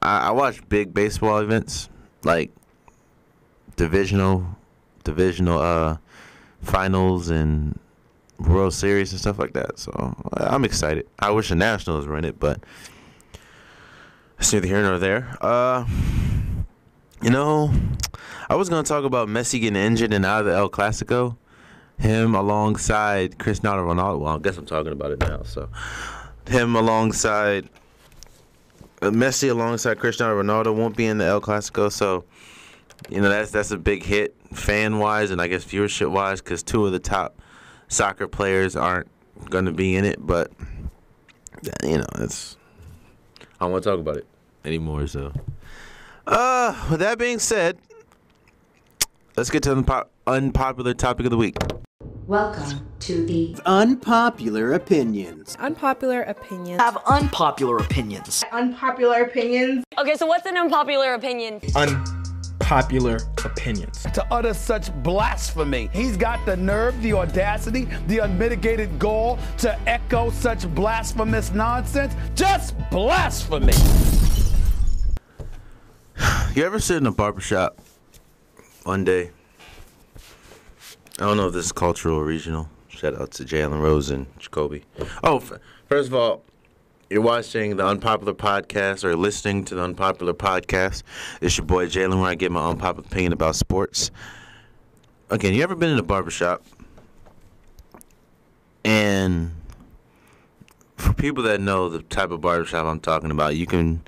Speaker 1: I, I watch big baseball events like divisional divisional uh finals and World Series and stuff like that. So I'm excited. I wish the Nationals were in it, but it's neither here nor there. Uh, you know, I was gonna talk about Messi getting injured and out of the El Clasico. Him alongside Cristiano Ronaldo. Well, I guess I'm talking about it now. So, him alongside uh, Messi alongside Cristiano Ronaldo won't be in the El Clasico. So, you know that's that's a big hit fan wise and I guess viewership wise because two of the top soccer players aren't going to be in it, but you know, it's I don't want to talk about it anymore. So, uh, with that being said, let's get to the unpo- unpopular topic of the week.
Speaker 2: Welcome to the
Speaker 3: Unpopular opinions.
Speaker 4: Unpopular opinions.
Speaker 5: have unpopular opinions.
Speaker 6: unpopular opinions.
Speaker 7: Okay, so what's an unpopular opinion?
Speaker 8: unpopular opinions.
Speaker 9: to utter such blasphemy. He's got the nerve, the audacity, the unmitigated gall to echo such blasphemous nonsense. Just blasphemy.
Speaker 1: You ever sit in a barbershop one day? I don't know if this is cultural or regional. Shout out to Jalen Rose and Jacoby. Oh, first of all, you're watching the Unpopular Podcast or listening to the Unpopular Podcast. It's your boy Jalen where I get my unpopular opinion about sports. Again, you ever been in a barbershop? And for people that know the type of barbershop I'm talking about, you can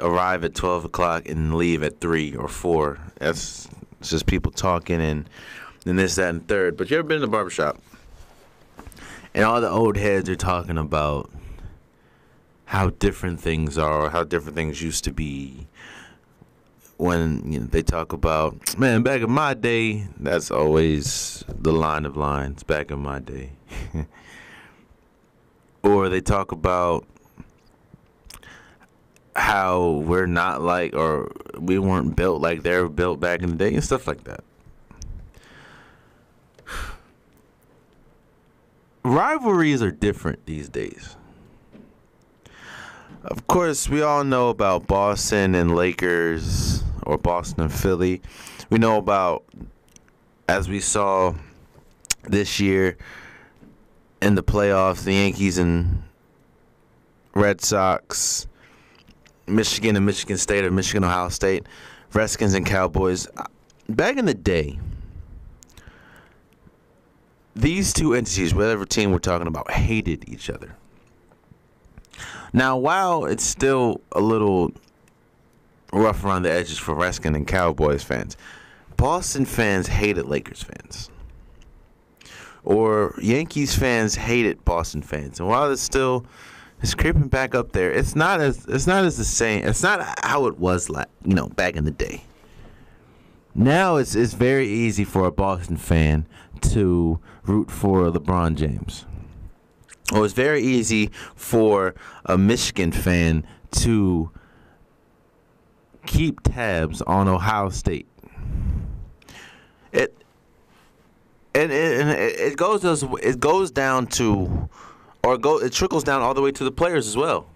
Speaker 1: arrive at 12 o'clock and leave at 3 or 4. That's just people talking and, and this, that, and third. But you ever been in a barbershop? And all the old heads are talking about how different things are, how different things used to be. When you know, they talk about, man, back in my day, that's always the line of lines, back in my day. or they talk about how we're not like, or we weren't built like they were built back in the day, and stuff like that. Rivalries are different these days. Of course, we all know about Boston and Lakers or Boston and Philly. We know about, as we saw this year in the playoffs, the Yankees and Red Sox, Michigan and Michigan State or Michigan Ohio State, Redskins and Cowboys. Back in the day, these two entities, whatever team we're talking about, hated each other. Now, while it's still a little rough around the edges for Redskins and Cowboys fans, Boston fans hated Lakers fans. Or Yankees fans hated Boston fans. And while it's still it's creeping back up there, it's not as it's not as the same. It's not how it was like, you know, back in the day. Now it's it's very easy for a Boston fan to root for LeBron James. Or it's very easy for a Michigan fan to keep tabs on Ohio State. It and it, and it goes as it goes down to or go it trickles down all the way to the players as well.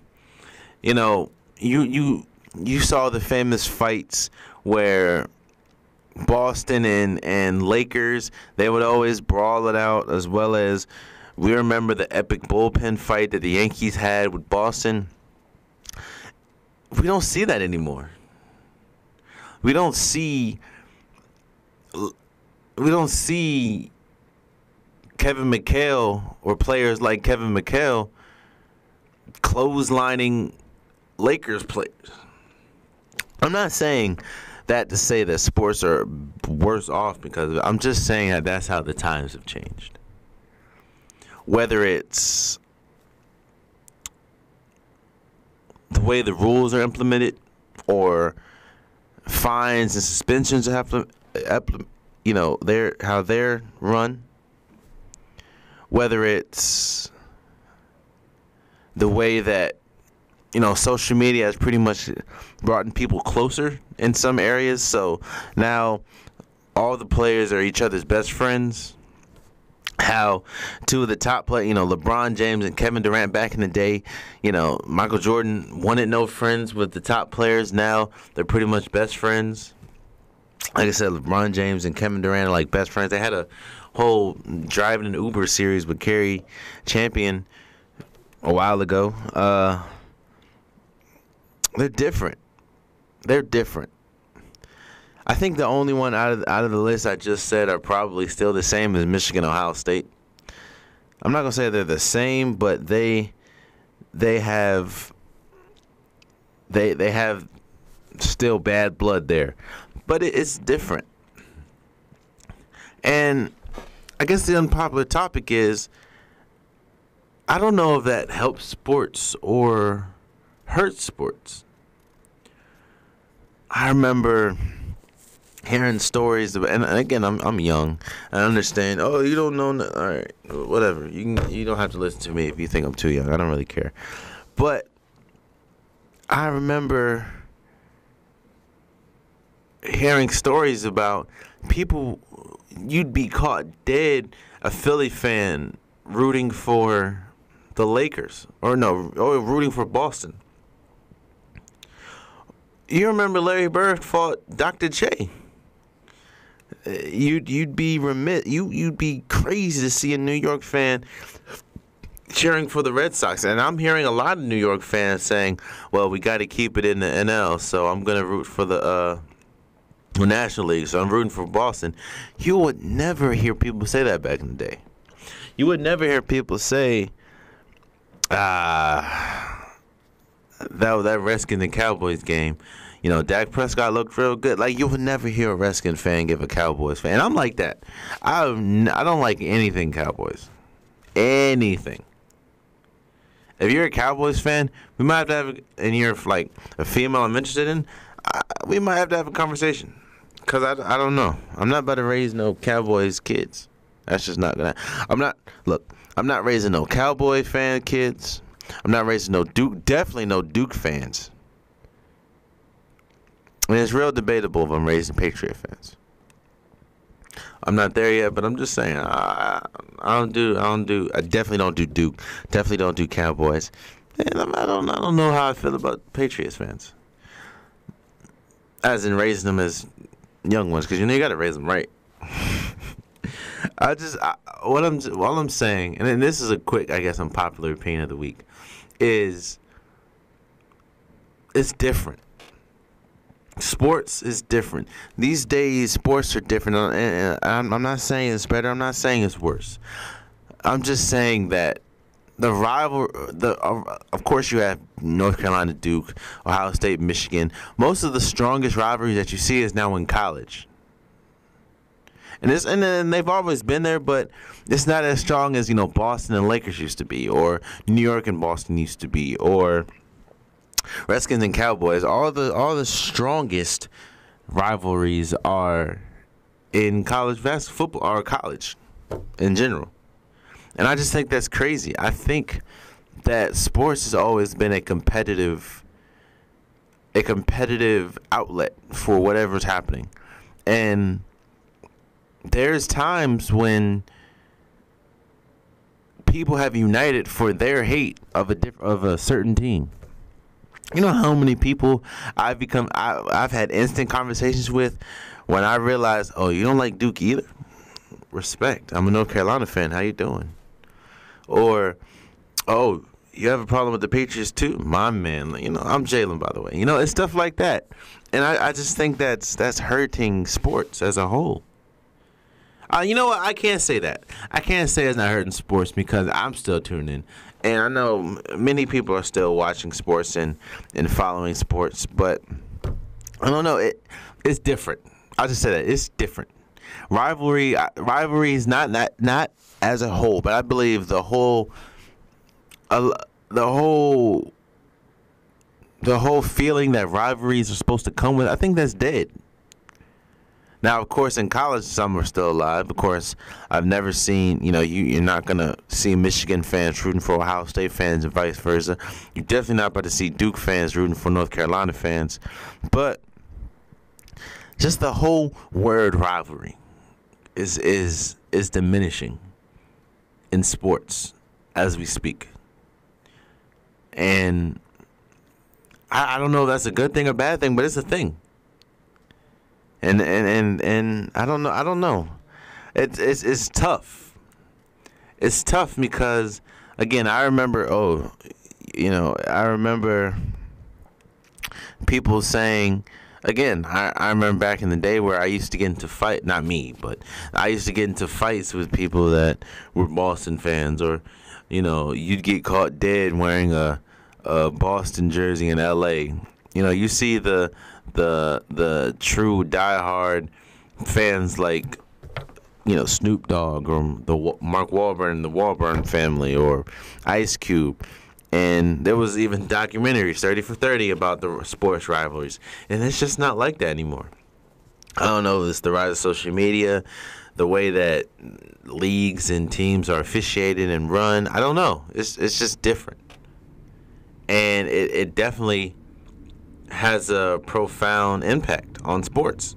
Speaker 1: You know, you you you saw the famous fights where Boston and and Lakers they would always brawl it out as well as we remember the epic bullpen fight that the Yankees had with Boston. We don't see that anymore. We don't see we don't see Kevin McHale or players like Kevin McHale clotheslining Lakers players. I'm not saying that to say that sports are worse off because I'm just saying that that's how the times have changed. Whether it's the way the rules are implemented or fines and suspensions have to, you know, they're how they're run. Whether it's the way that you know social media has pretty much brought people closer in some areas. So now all the players are each other's best friends. How two of the top play, you know, LeBron James and Kevin Durant back in the day, you know, Michael Jordan wanted no friends with the top players. Now they're pretty much best friends. Like I said, LeBron James and Kevin Durant are like best friends. They had a whole driving an Uber series with Cari Champion a while ago. Uh, they're different. They're different. I think the only one out of out of the list I just said are probably still the same as Michigan, Ohio State. I'm not gonna say they're the same, but they they have they they have still bad blood there, but it, it's different. And I guess the unpopular topic is I don't know if that helps sports or hurts sports. I remember hearing stories of, and again, I'm I'm young. I understand. Oh, you don't know. All right, whatever. You can. You don't have to listen to me if you think I'm too young. I don't really care. But I remember hearing stories about people. You'd be caught dead, a Philly fan rooting for the Lakers, or no, or rooting for Boston. You remember Larry Bird fought Dr. J. Uh, you'd you'd be remit you you'd be crazy to see a New York fan cheering for the Red Sox, and I'm hearing a lot of New York fans saying, "Well, we got to keep it in the NL, so I'm gonna root for the uh, National League, so I'm rooting for Boston." You would never hear people say that back in the day. You would never hear people say, ah, that that Redskins and Cowboys game. You know, Dak Prescott looked real good. Like you would never hear a Redskins fan give a Cowboys fan. I'm like that. I I don't like anything Cowboys, anything. If you're a Cowboys fan, we might have to have, and you're like a female I'm interested in, we might have to have a conversation. Cause I, I don't know. I'm not about to raise no Cowboys kids. That's just not gonna. I'm not. Look, I'm not raising no Cowboy fan kids. I'm not raising no Duke. Definitely no Duke fans. And it's real debatable if I'm raising Patriot fans. I'm not there yet, but I'm just saying I, I don't do I don't do I definitely don't do Duke. Definitely don't do Cowboys. And I'm, I don't I don't know how I feel about Patriots fans. As in raising them as young ones, because you know you got to raise them right. I just I, what I'm all I'm saying, and then this is a quick, I guess, unpopular opinion of the week, is it's different. Sports is different these days. Sports are different, and I'm, I'm not saying it's better. I'm not saying it's worse. I'm just saying that the rival, the uh, of course you have North Carolina, Duke, Ohio State, Michigan. Most of the strongest rivalries that you see is now in college and it's and, and they've always been there, but it's not as strong as you know Boston and Lakers used to be, or New York and Boston used to be, or Redskins and Cowboys. All the all the strongest rivalries are in college basketball football or college in general, and I just think that's crazy. I think that sports has always been a competitive a competitive outlet for whatever's happening and there's times when people have united for their hate of a diff- of a certain team. You know how many people I've become I, I've had instant conversations with when I realized, oh, you don't like Duke either. Respect. I'm a North Carolina fan. How you doing? Or, oh, you have a problem with the Patriots too, my man. You know, I'm Jalen, by the way. You know, it's stuff like that, and I, I just think that's that's hurting sports as a whole. Uh, you know what? I can't say that. I can't say it's not hurting sports because I'm still tuned in, and I know many people are still watching sports and and following sports. But I don't know. It it's different. I'll just say that it's different. Rivalry, uh, rivalry is not not not as a whole, but I believe the whole, uh, the whole, the whole feeling that rivalries are supposed to come with. I think that's dead. Now, of course, in college, some are still alive. Of course, I've never seen, you know, you, you're not going to see Michigan fans rooting for Ohio State fans and vice versa. You're definitely not about to see Duke fans rooting for North Carolina fans. But just the whole word rivalry is is is diminishing in sports as we speak. And I, I don't know if that's a good thing or bad thing, but it's a thing and and and and I don't know. I don't know. It's it's it's tough. It's tough because again, I remember. Oh, you know, I remember people saying. Again, I, I remember back in the day where I used to get into fight. Not me, but I used to get into fights with people that were Boston fans, or you know, you'd get caught dead wearing a a Boston jersey in L.A. You know, you see the the the true diehard fans like you know Snoop Dogg or the Mark Wahlberg and the Wahlberg family or Ice Cube. And there was even documentaries, 30 for 30, about the sports rivalries. And it's just not like that anymore. I don't know, it's the rise of social media, the way that leagues and teams are officiated and run. I don't know. It's, it's just different. And it, it definitely has a profound impact on sports.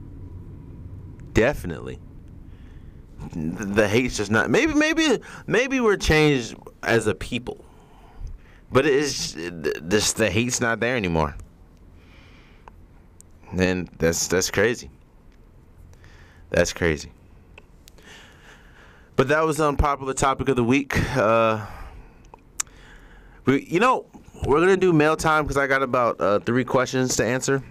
Speaker 1: Definitely. The hate's just not maybe maybe maybe we're changed as a people. But it's this the heat's not there anymore. And that's that's crazy. That's crazy. But that was the unpopular topic of the week. Uh, we, you know, we're gonna do mail time because I got about uh, three questions to answer.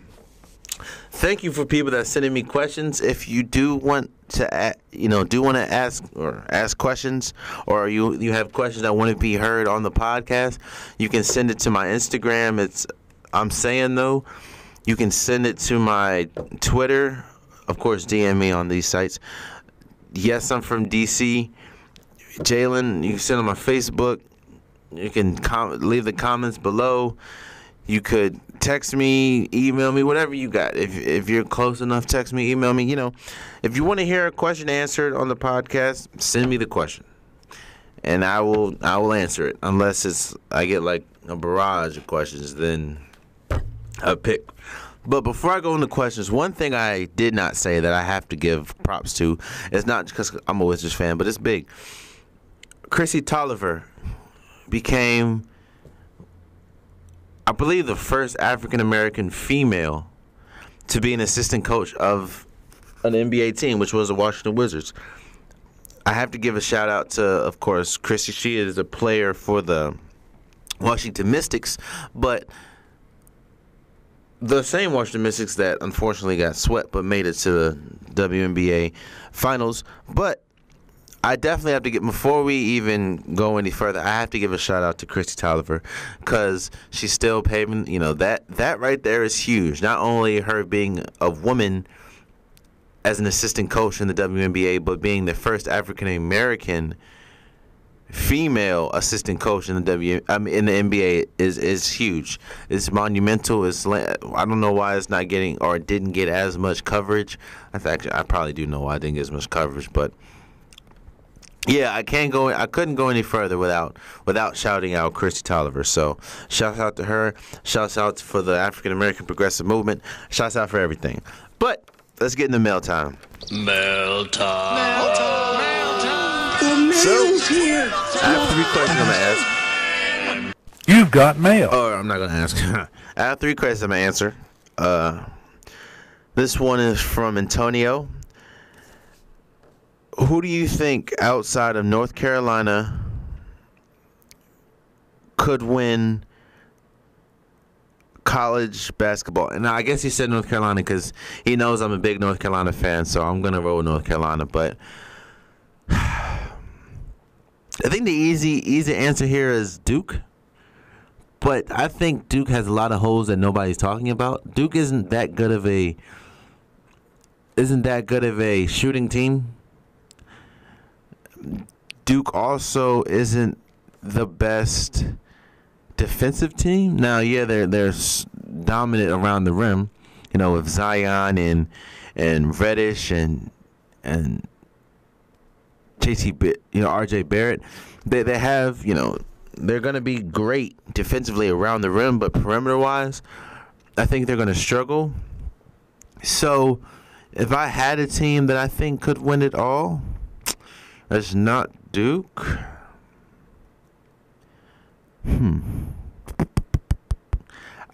Speaker 1: Thank you for people that are sending me questions. If you do want to, you know, do want to ask or ask questions, or you you have questions that want to be heard on the podcast, you can send it to my Instagram. It's I'm saying though, you can send it to my Twitter. Of course, DM me on these sites. Yes, I'm from DC. Jalen, you can send on my Facebook. You can com- leave the comments below. You could text me, email me, whatever you got. If if you're close enough, text me, email me. You know, if you want to hear a question answered on the podcast, send me the question, and I will I will answer it. Unless it's I get like a barrage of questions, then I pick. But before I go into questions, one thing I did not say that I have to give props to is not because I'm a Wizards fan, but it's big. Chrissy Toliver became, I believe, the first African American female to be an assistant coach of an NBA team, which was the Washington Wizards. I have to give a shout out to, of course, Chrissy. She is a player for the Washington Mystics, but the same Washington Mystics that unfortunately got swept but made it to the WNBA finals. But I definitely have to get before we even go any further. I have to give a shout out to Kristi Toliver because she's still paving. You know that that right there is huge. Not only her being a woman as an assistant coach in the WNBA, but being the first African American female assistant coach in the W I mean, in the NBA is is huge. It's monumental. It's I don't know why it's not getting or didn't get as much coverage. I I probably do know why I didn't get as much coverage, but yeah, I can't go. I couldn't go any further without without shouting out Kristi Toliver. So shouts out to her. Shouts out for the African American Progressive Movement. Shouts out for everything. But let's get into mail time.
Speaker 5: Mail time. Mail time.
Speaker 1: The mail's So I have three questions I'm gonna ask.
Speaker 4: You've got mail.
Speaker 1: Oh, I'm not gonna ask. I have three questions I'm gonna answer. Uh, this one is from Antonio. Who do you think outside of North Carolina could win college basketball? And I guess he said North Carolina because he knows I'm a big North Carolina fan, so I'm gonna roll North Carolina. But I think the easy easy answer here is Duke. But I think Duke has a lot of holes that nobody's talking about. Duke isn't that good of a isn't that good of a shooting team. Duke also isn't the best defensive team. Now, yeah, they're they're dominant around the rim, you know, with Zion and and Reddish and and JT, Ba- you know, RJ Barrett. They they have, you know, they're going to be great defensively around the rim, but perimeter wise, I think they're going to struggle. So, if I had a team that I think could win it all, it's not Duke. Hmm.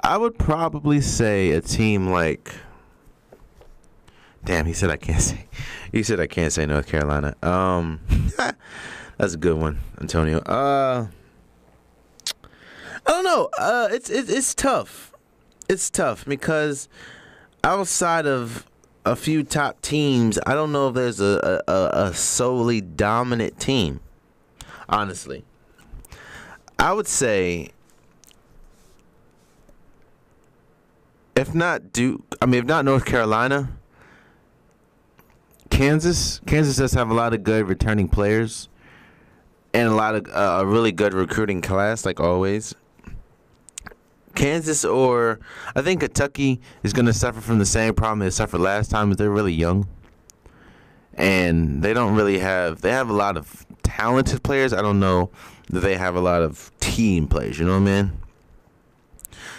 Speaker 1: I would probably say a team like. Damn, he said I can't say. He said I can't say North Carolina. Um, that's a good one, Antonio. Uh, I don't know. Uh, it's it's it's tough. It's tough because outside of a few top teams, I don't know if there's a a, a solely dominant team. Honestly, I would say if not Duke, I mean, if not North Carolina, Kansas. Kansas does have a lot of good returning players and a lot of uh, a really good recruiting class, like always. Kansas or I think Kentucky is going to suffer from the same problem they suffered last time. Is they're really young, and they don't really have. They have a lot of talented players. I don't know that they have a lot of team players. You know what I mean?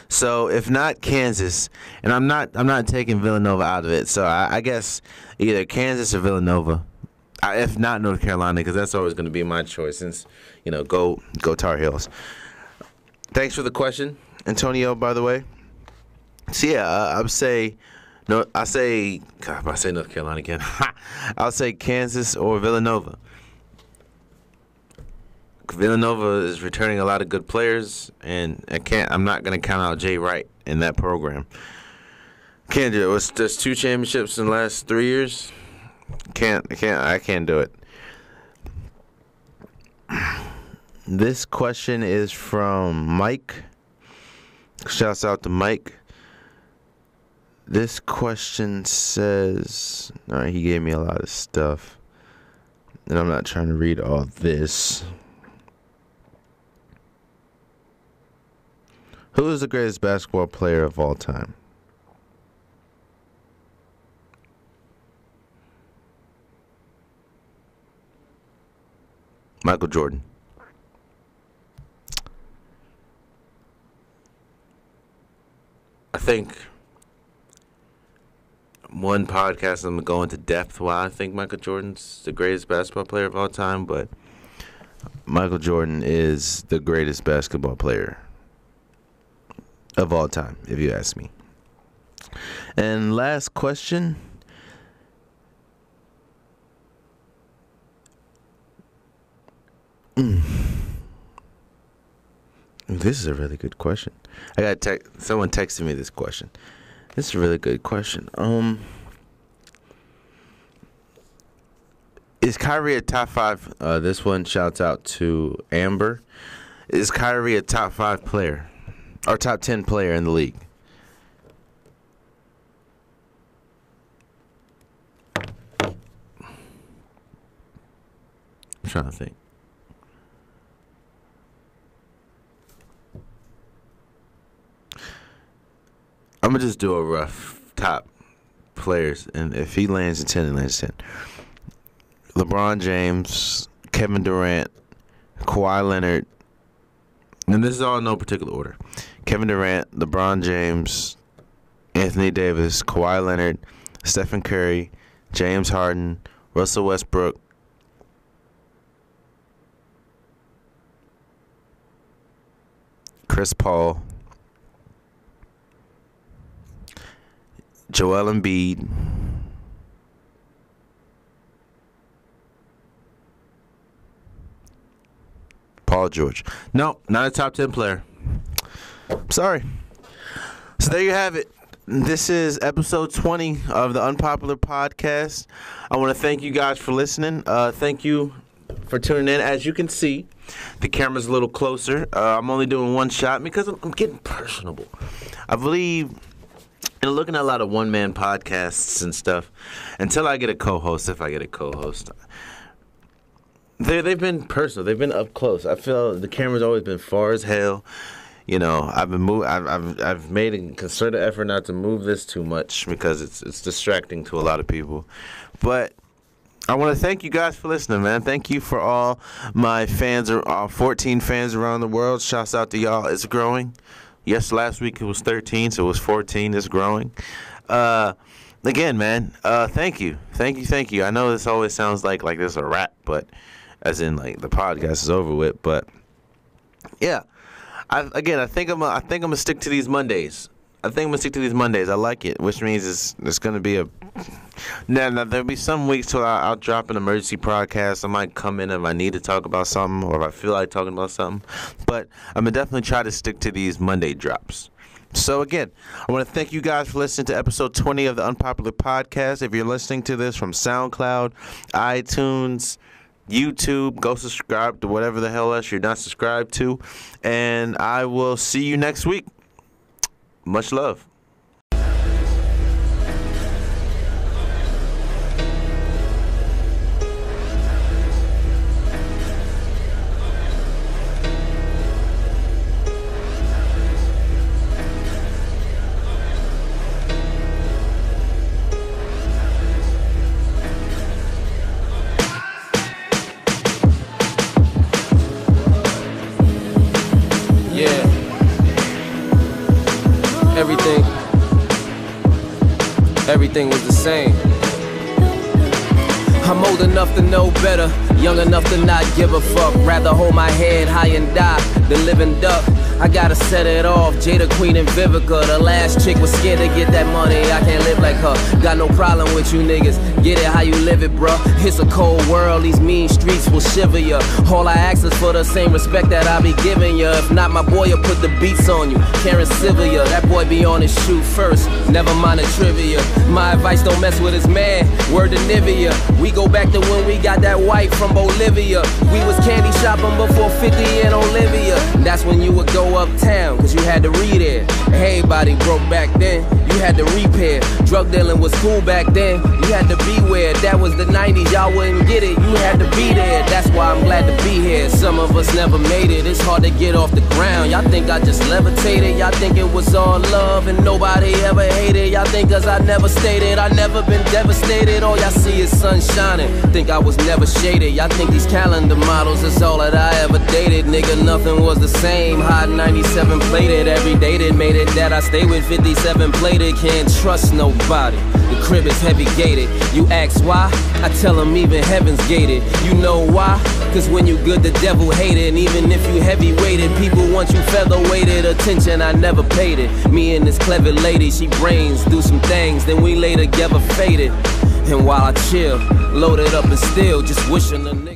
Speaker 1: So if not Kansas, and I'm not I'm not taking Villanova out of it. So I, I guess either Kansas or Villanova. I, if not North Carolina, because that's always going to be my choice. Since you know, go go Tar Heels. Thanks for the question, Antonio. By the way, so yeah, I, I would say no. I say God, I say North Carolina again. I'll say Kansas or Villanova. Villanova is returning a lot of good players, and I can't. I'm not to count out Jay Wright in that program. Can't do it. Was there's two championships in the last three years? Can't. I can't. I can't do it. This question is from Mike. Shouts out to Mike. This question says, all right, he gave me a lot of stuff, and I'm not trying to read all this. Who is the greatest basketball player of all time? Michael Jordan. I think one podcast I'm gonna go into depth why I think Michael Jordan's the greatest basketball player of all time, but Michael Jordan is the greatest basketball player of all time, if you ask me. And last question. Mm. This is a really good question. I got te- someone texted me this question. This is a really good question. Um, is Kyrie a top five? Uh, this one shouts out to Amber. Is Kyrie a top five player? Or top 10 player in the league. I'm trying to think. I'm gonna just do a rough top players, and if he lands in ten, he lands in ten. LeBron James, Kevin Durant, Kawhi Leonard, and this is all in no particular order. Kevin Durant, LeBron James, Anthony Davis, Kawhi Leonard, Stephen Curry, James Harden, Russell Westbrook. Chris Paul, Joel Embiid, Paul George. No, not a top 10 player. Sorry. So there you have it. this is episode 20 of the Unpopular Podcast. I want to thank you guys for listening. Uh, thank you for tuning in. As you can see, the camera's a little closer. Uh, I'm only doing one shot because I'm, I'm getting personable. I believe in looking at a lot of one man podcasts and stuff, until I get a co host, if I get a co host, they, they've been personal. They've been up close. I feel the camera's always been far as hell. You know, I've been move. I've, I've I've made a concerted effort not to move this too much because it's it's distracting to a lot of people. But I want to thank you guys for listening, man. Thank you for all my fans, all 14 fans around the world. Shouts out to y'all. It's growing. Yes, last week it was 13, so it was 14. It's growing. Uh, again, man. Uh, thank you, thank you, thank you. I know this always sounds like like this is a rap, but as in like the podcast is over with. But yeah, I, again, I think I'm think I'm gonna stick to these Mondays. I think I'm gonna stick to these Mondays. I like it, which means it's it's gonna be a. Now, now there'll be some weeks where I'll, I'll drop an emergency podcast. I might come in if I need to talk about something or if I feel like talking about something. But I'm gonna definitely try to stick to these Monday drops. So again, I want to thank you guys for listening to episode 20 of the Unpopular Podcast. If you're listening to this from SoundCloud, iTunes, YouTube. Go subscribe to whatever the hell else you're not subscribed to. And I will see you next week. Much love.
Speaker 4: Everything was the same. I'm old enough to know better, young enough to not give a fuck. Rather hold my head high and die than live and duck. I gotta set it off. Jada Queen and Vivica. The last chick was scared to get that money. I can't live like her. Got no problem with you niggas. Get it how you live it, bruh. It's a cold world. These mean streets will shiver ya. All I ask is for the same respect that I be giving ya. If not, my boy will put the beats on you. Karen Sylvia. That boy be on his shoe first. Never mind the trivia. My advice don't mess with his man. Word to Nivea. We go back to when we got that white from Bolivia. We was candy shopping before 50 and Olivia. That's when you would go uptown, cause you had to read it. Everybody broke back then, you had to repair. Drug dealing was cool back then, you had to beware. That was the 90s, y'all wouldn't get it, you had to be there. That's why I'm glad to be here. Some of us never made it, it's hard to get off the ground. Y'all think I just levitated, y'all think it was all love and nobody ever hated. Y'all think cause I never stated, I never been devastated. All y'all see is sun shining. Think I was never shaded. Y'all think these calendar models is all that I ever dated. Nigga, nothing was the same. Hot 97 plated, every day that made it that I stay with 57 plated. Can't trust nobody. The crib is heavy gated. You ask why? I tell them even heaven's gated. You know why? Cause when you good, the devil hate it. And even if you heavy weighted, people want you feather weighted. Attention, I never paid it. Me and this clever lady, she brains, do some things, then we lay together faded. And while I chill, loaded up and still, just wishing a nigga.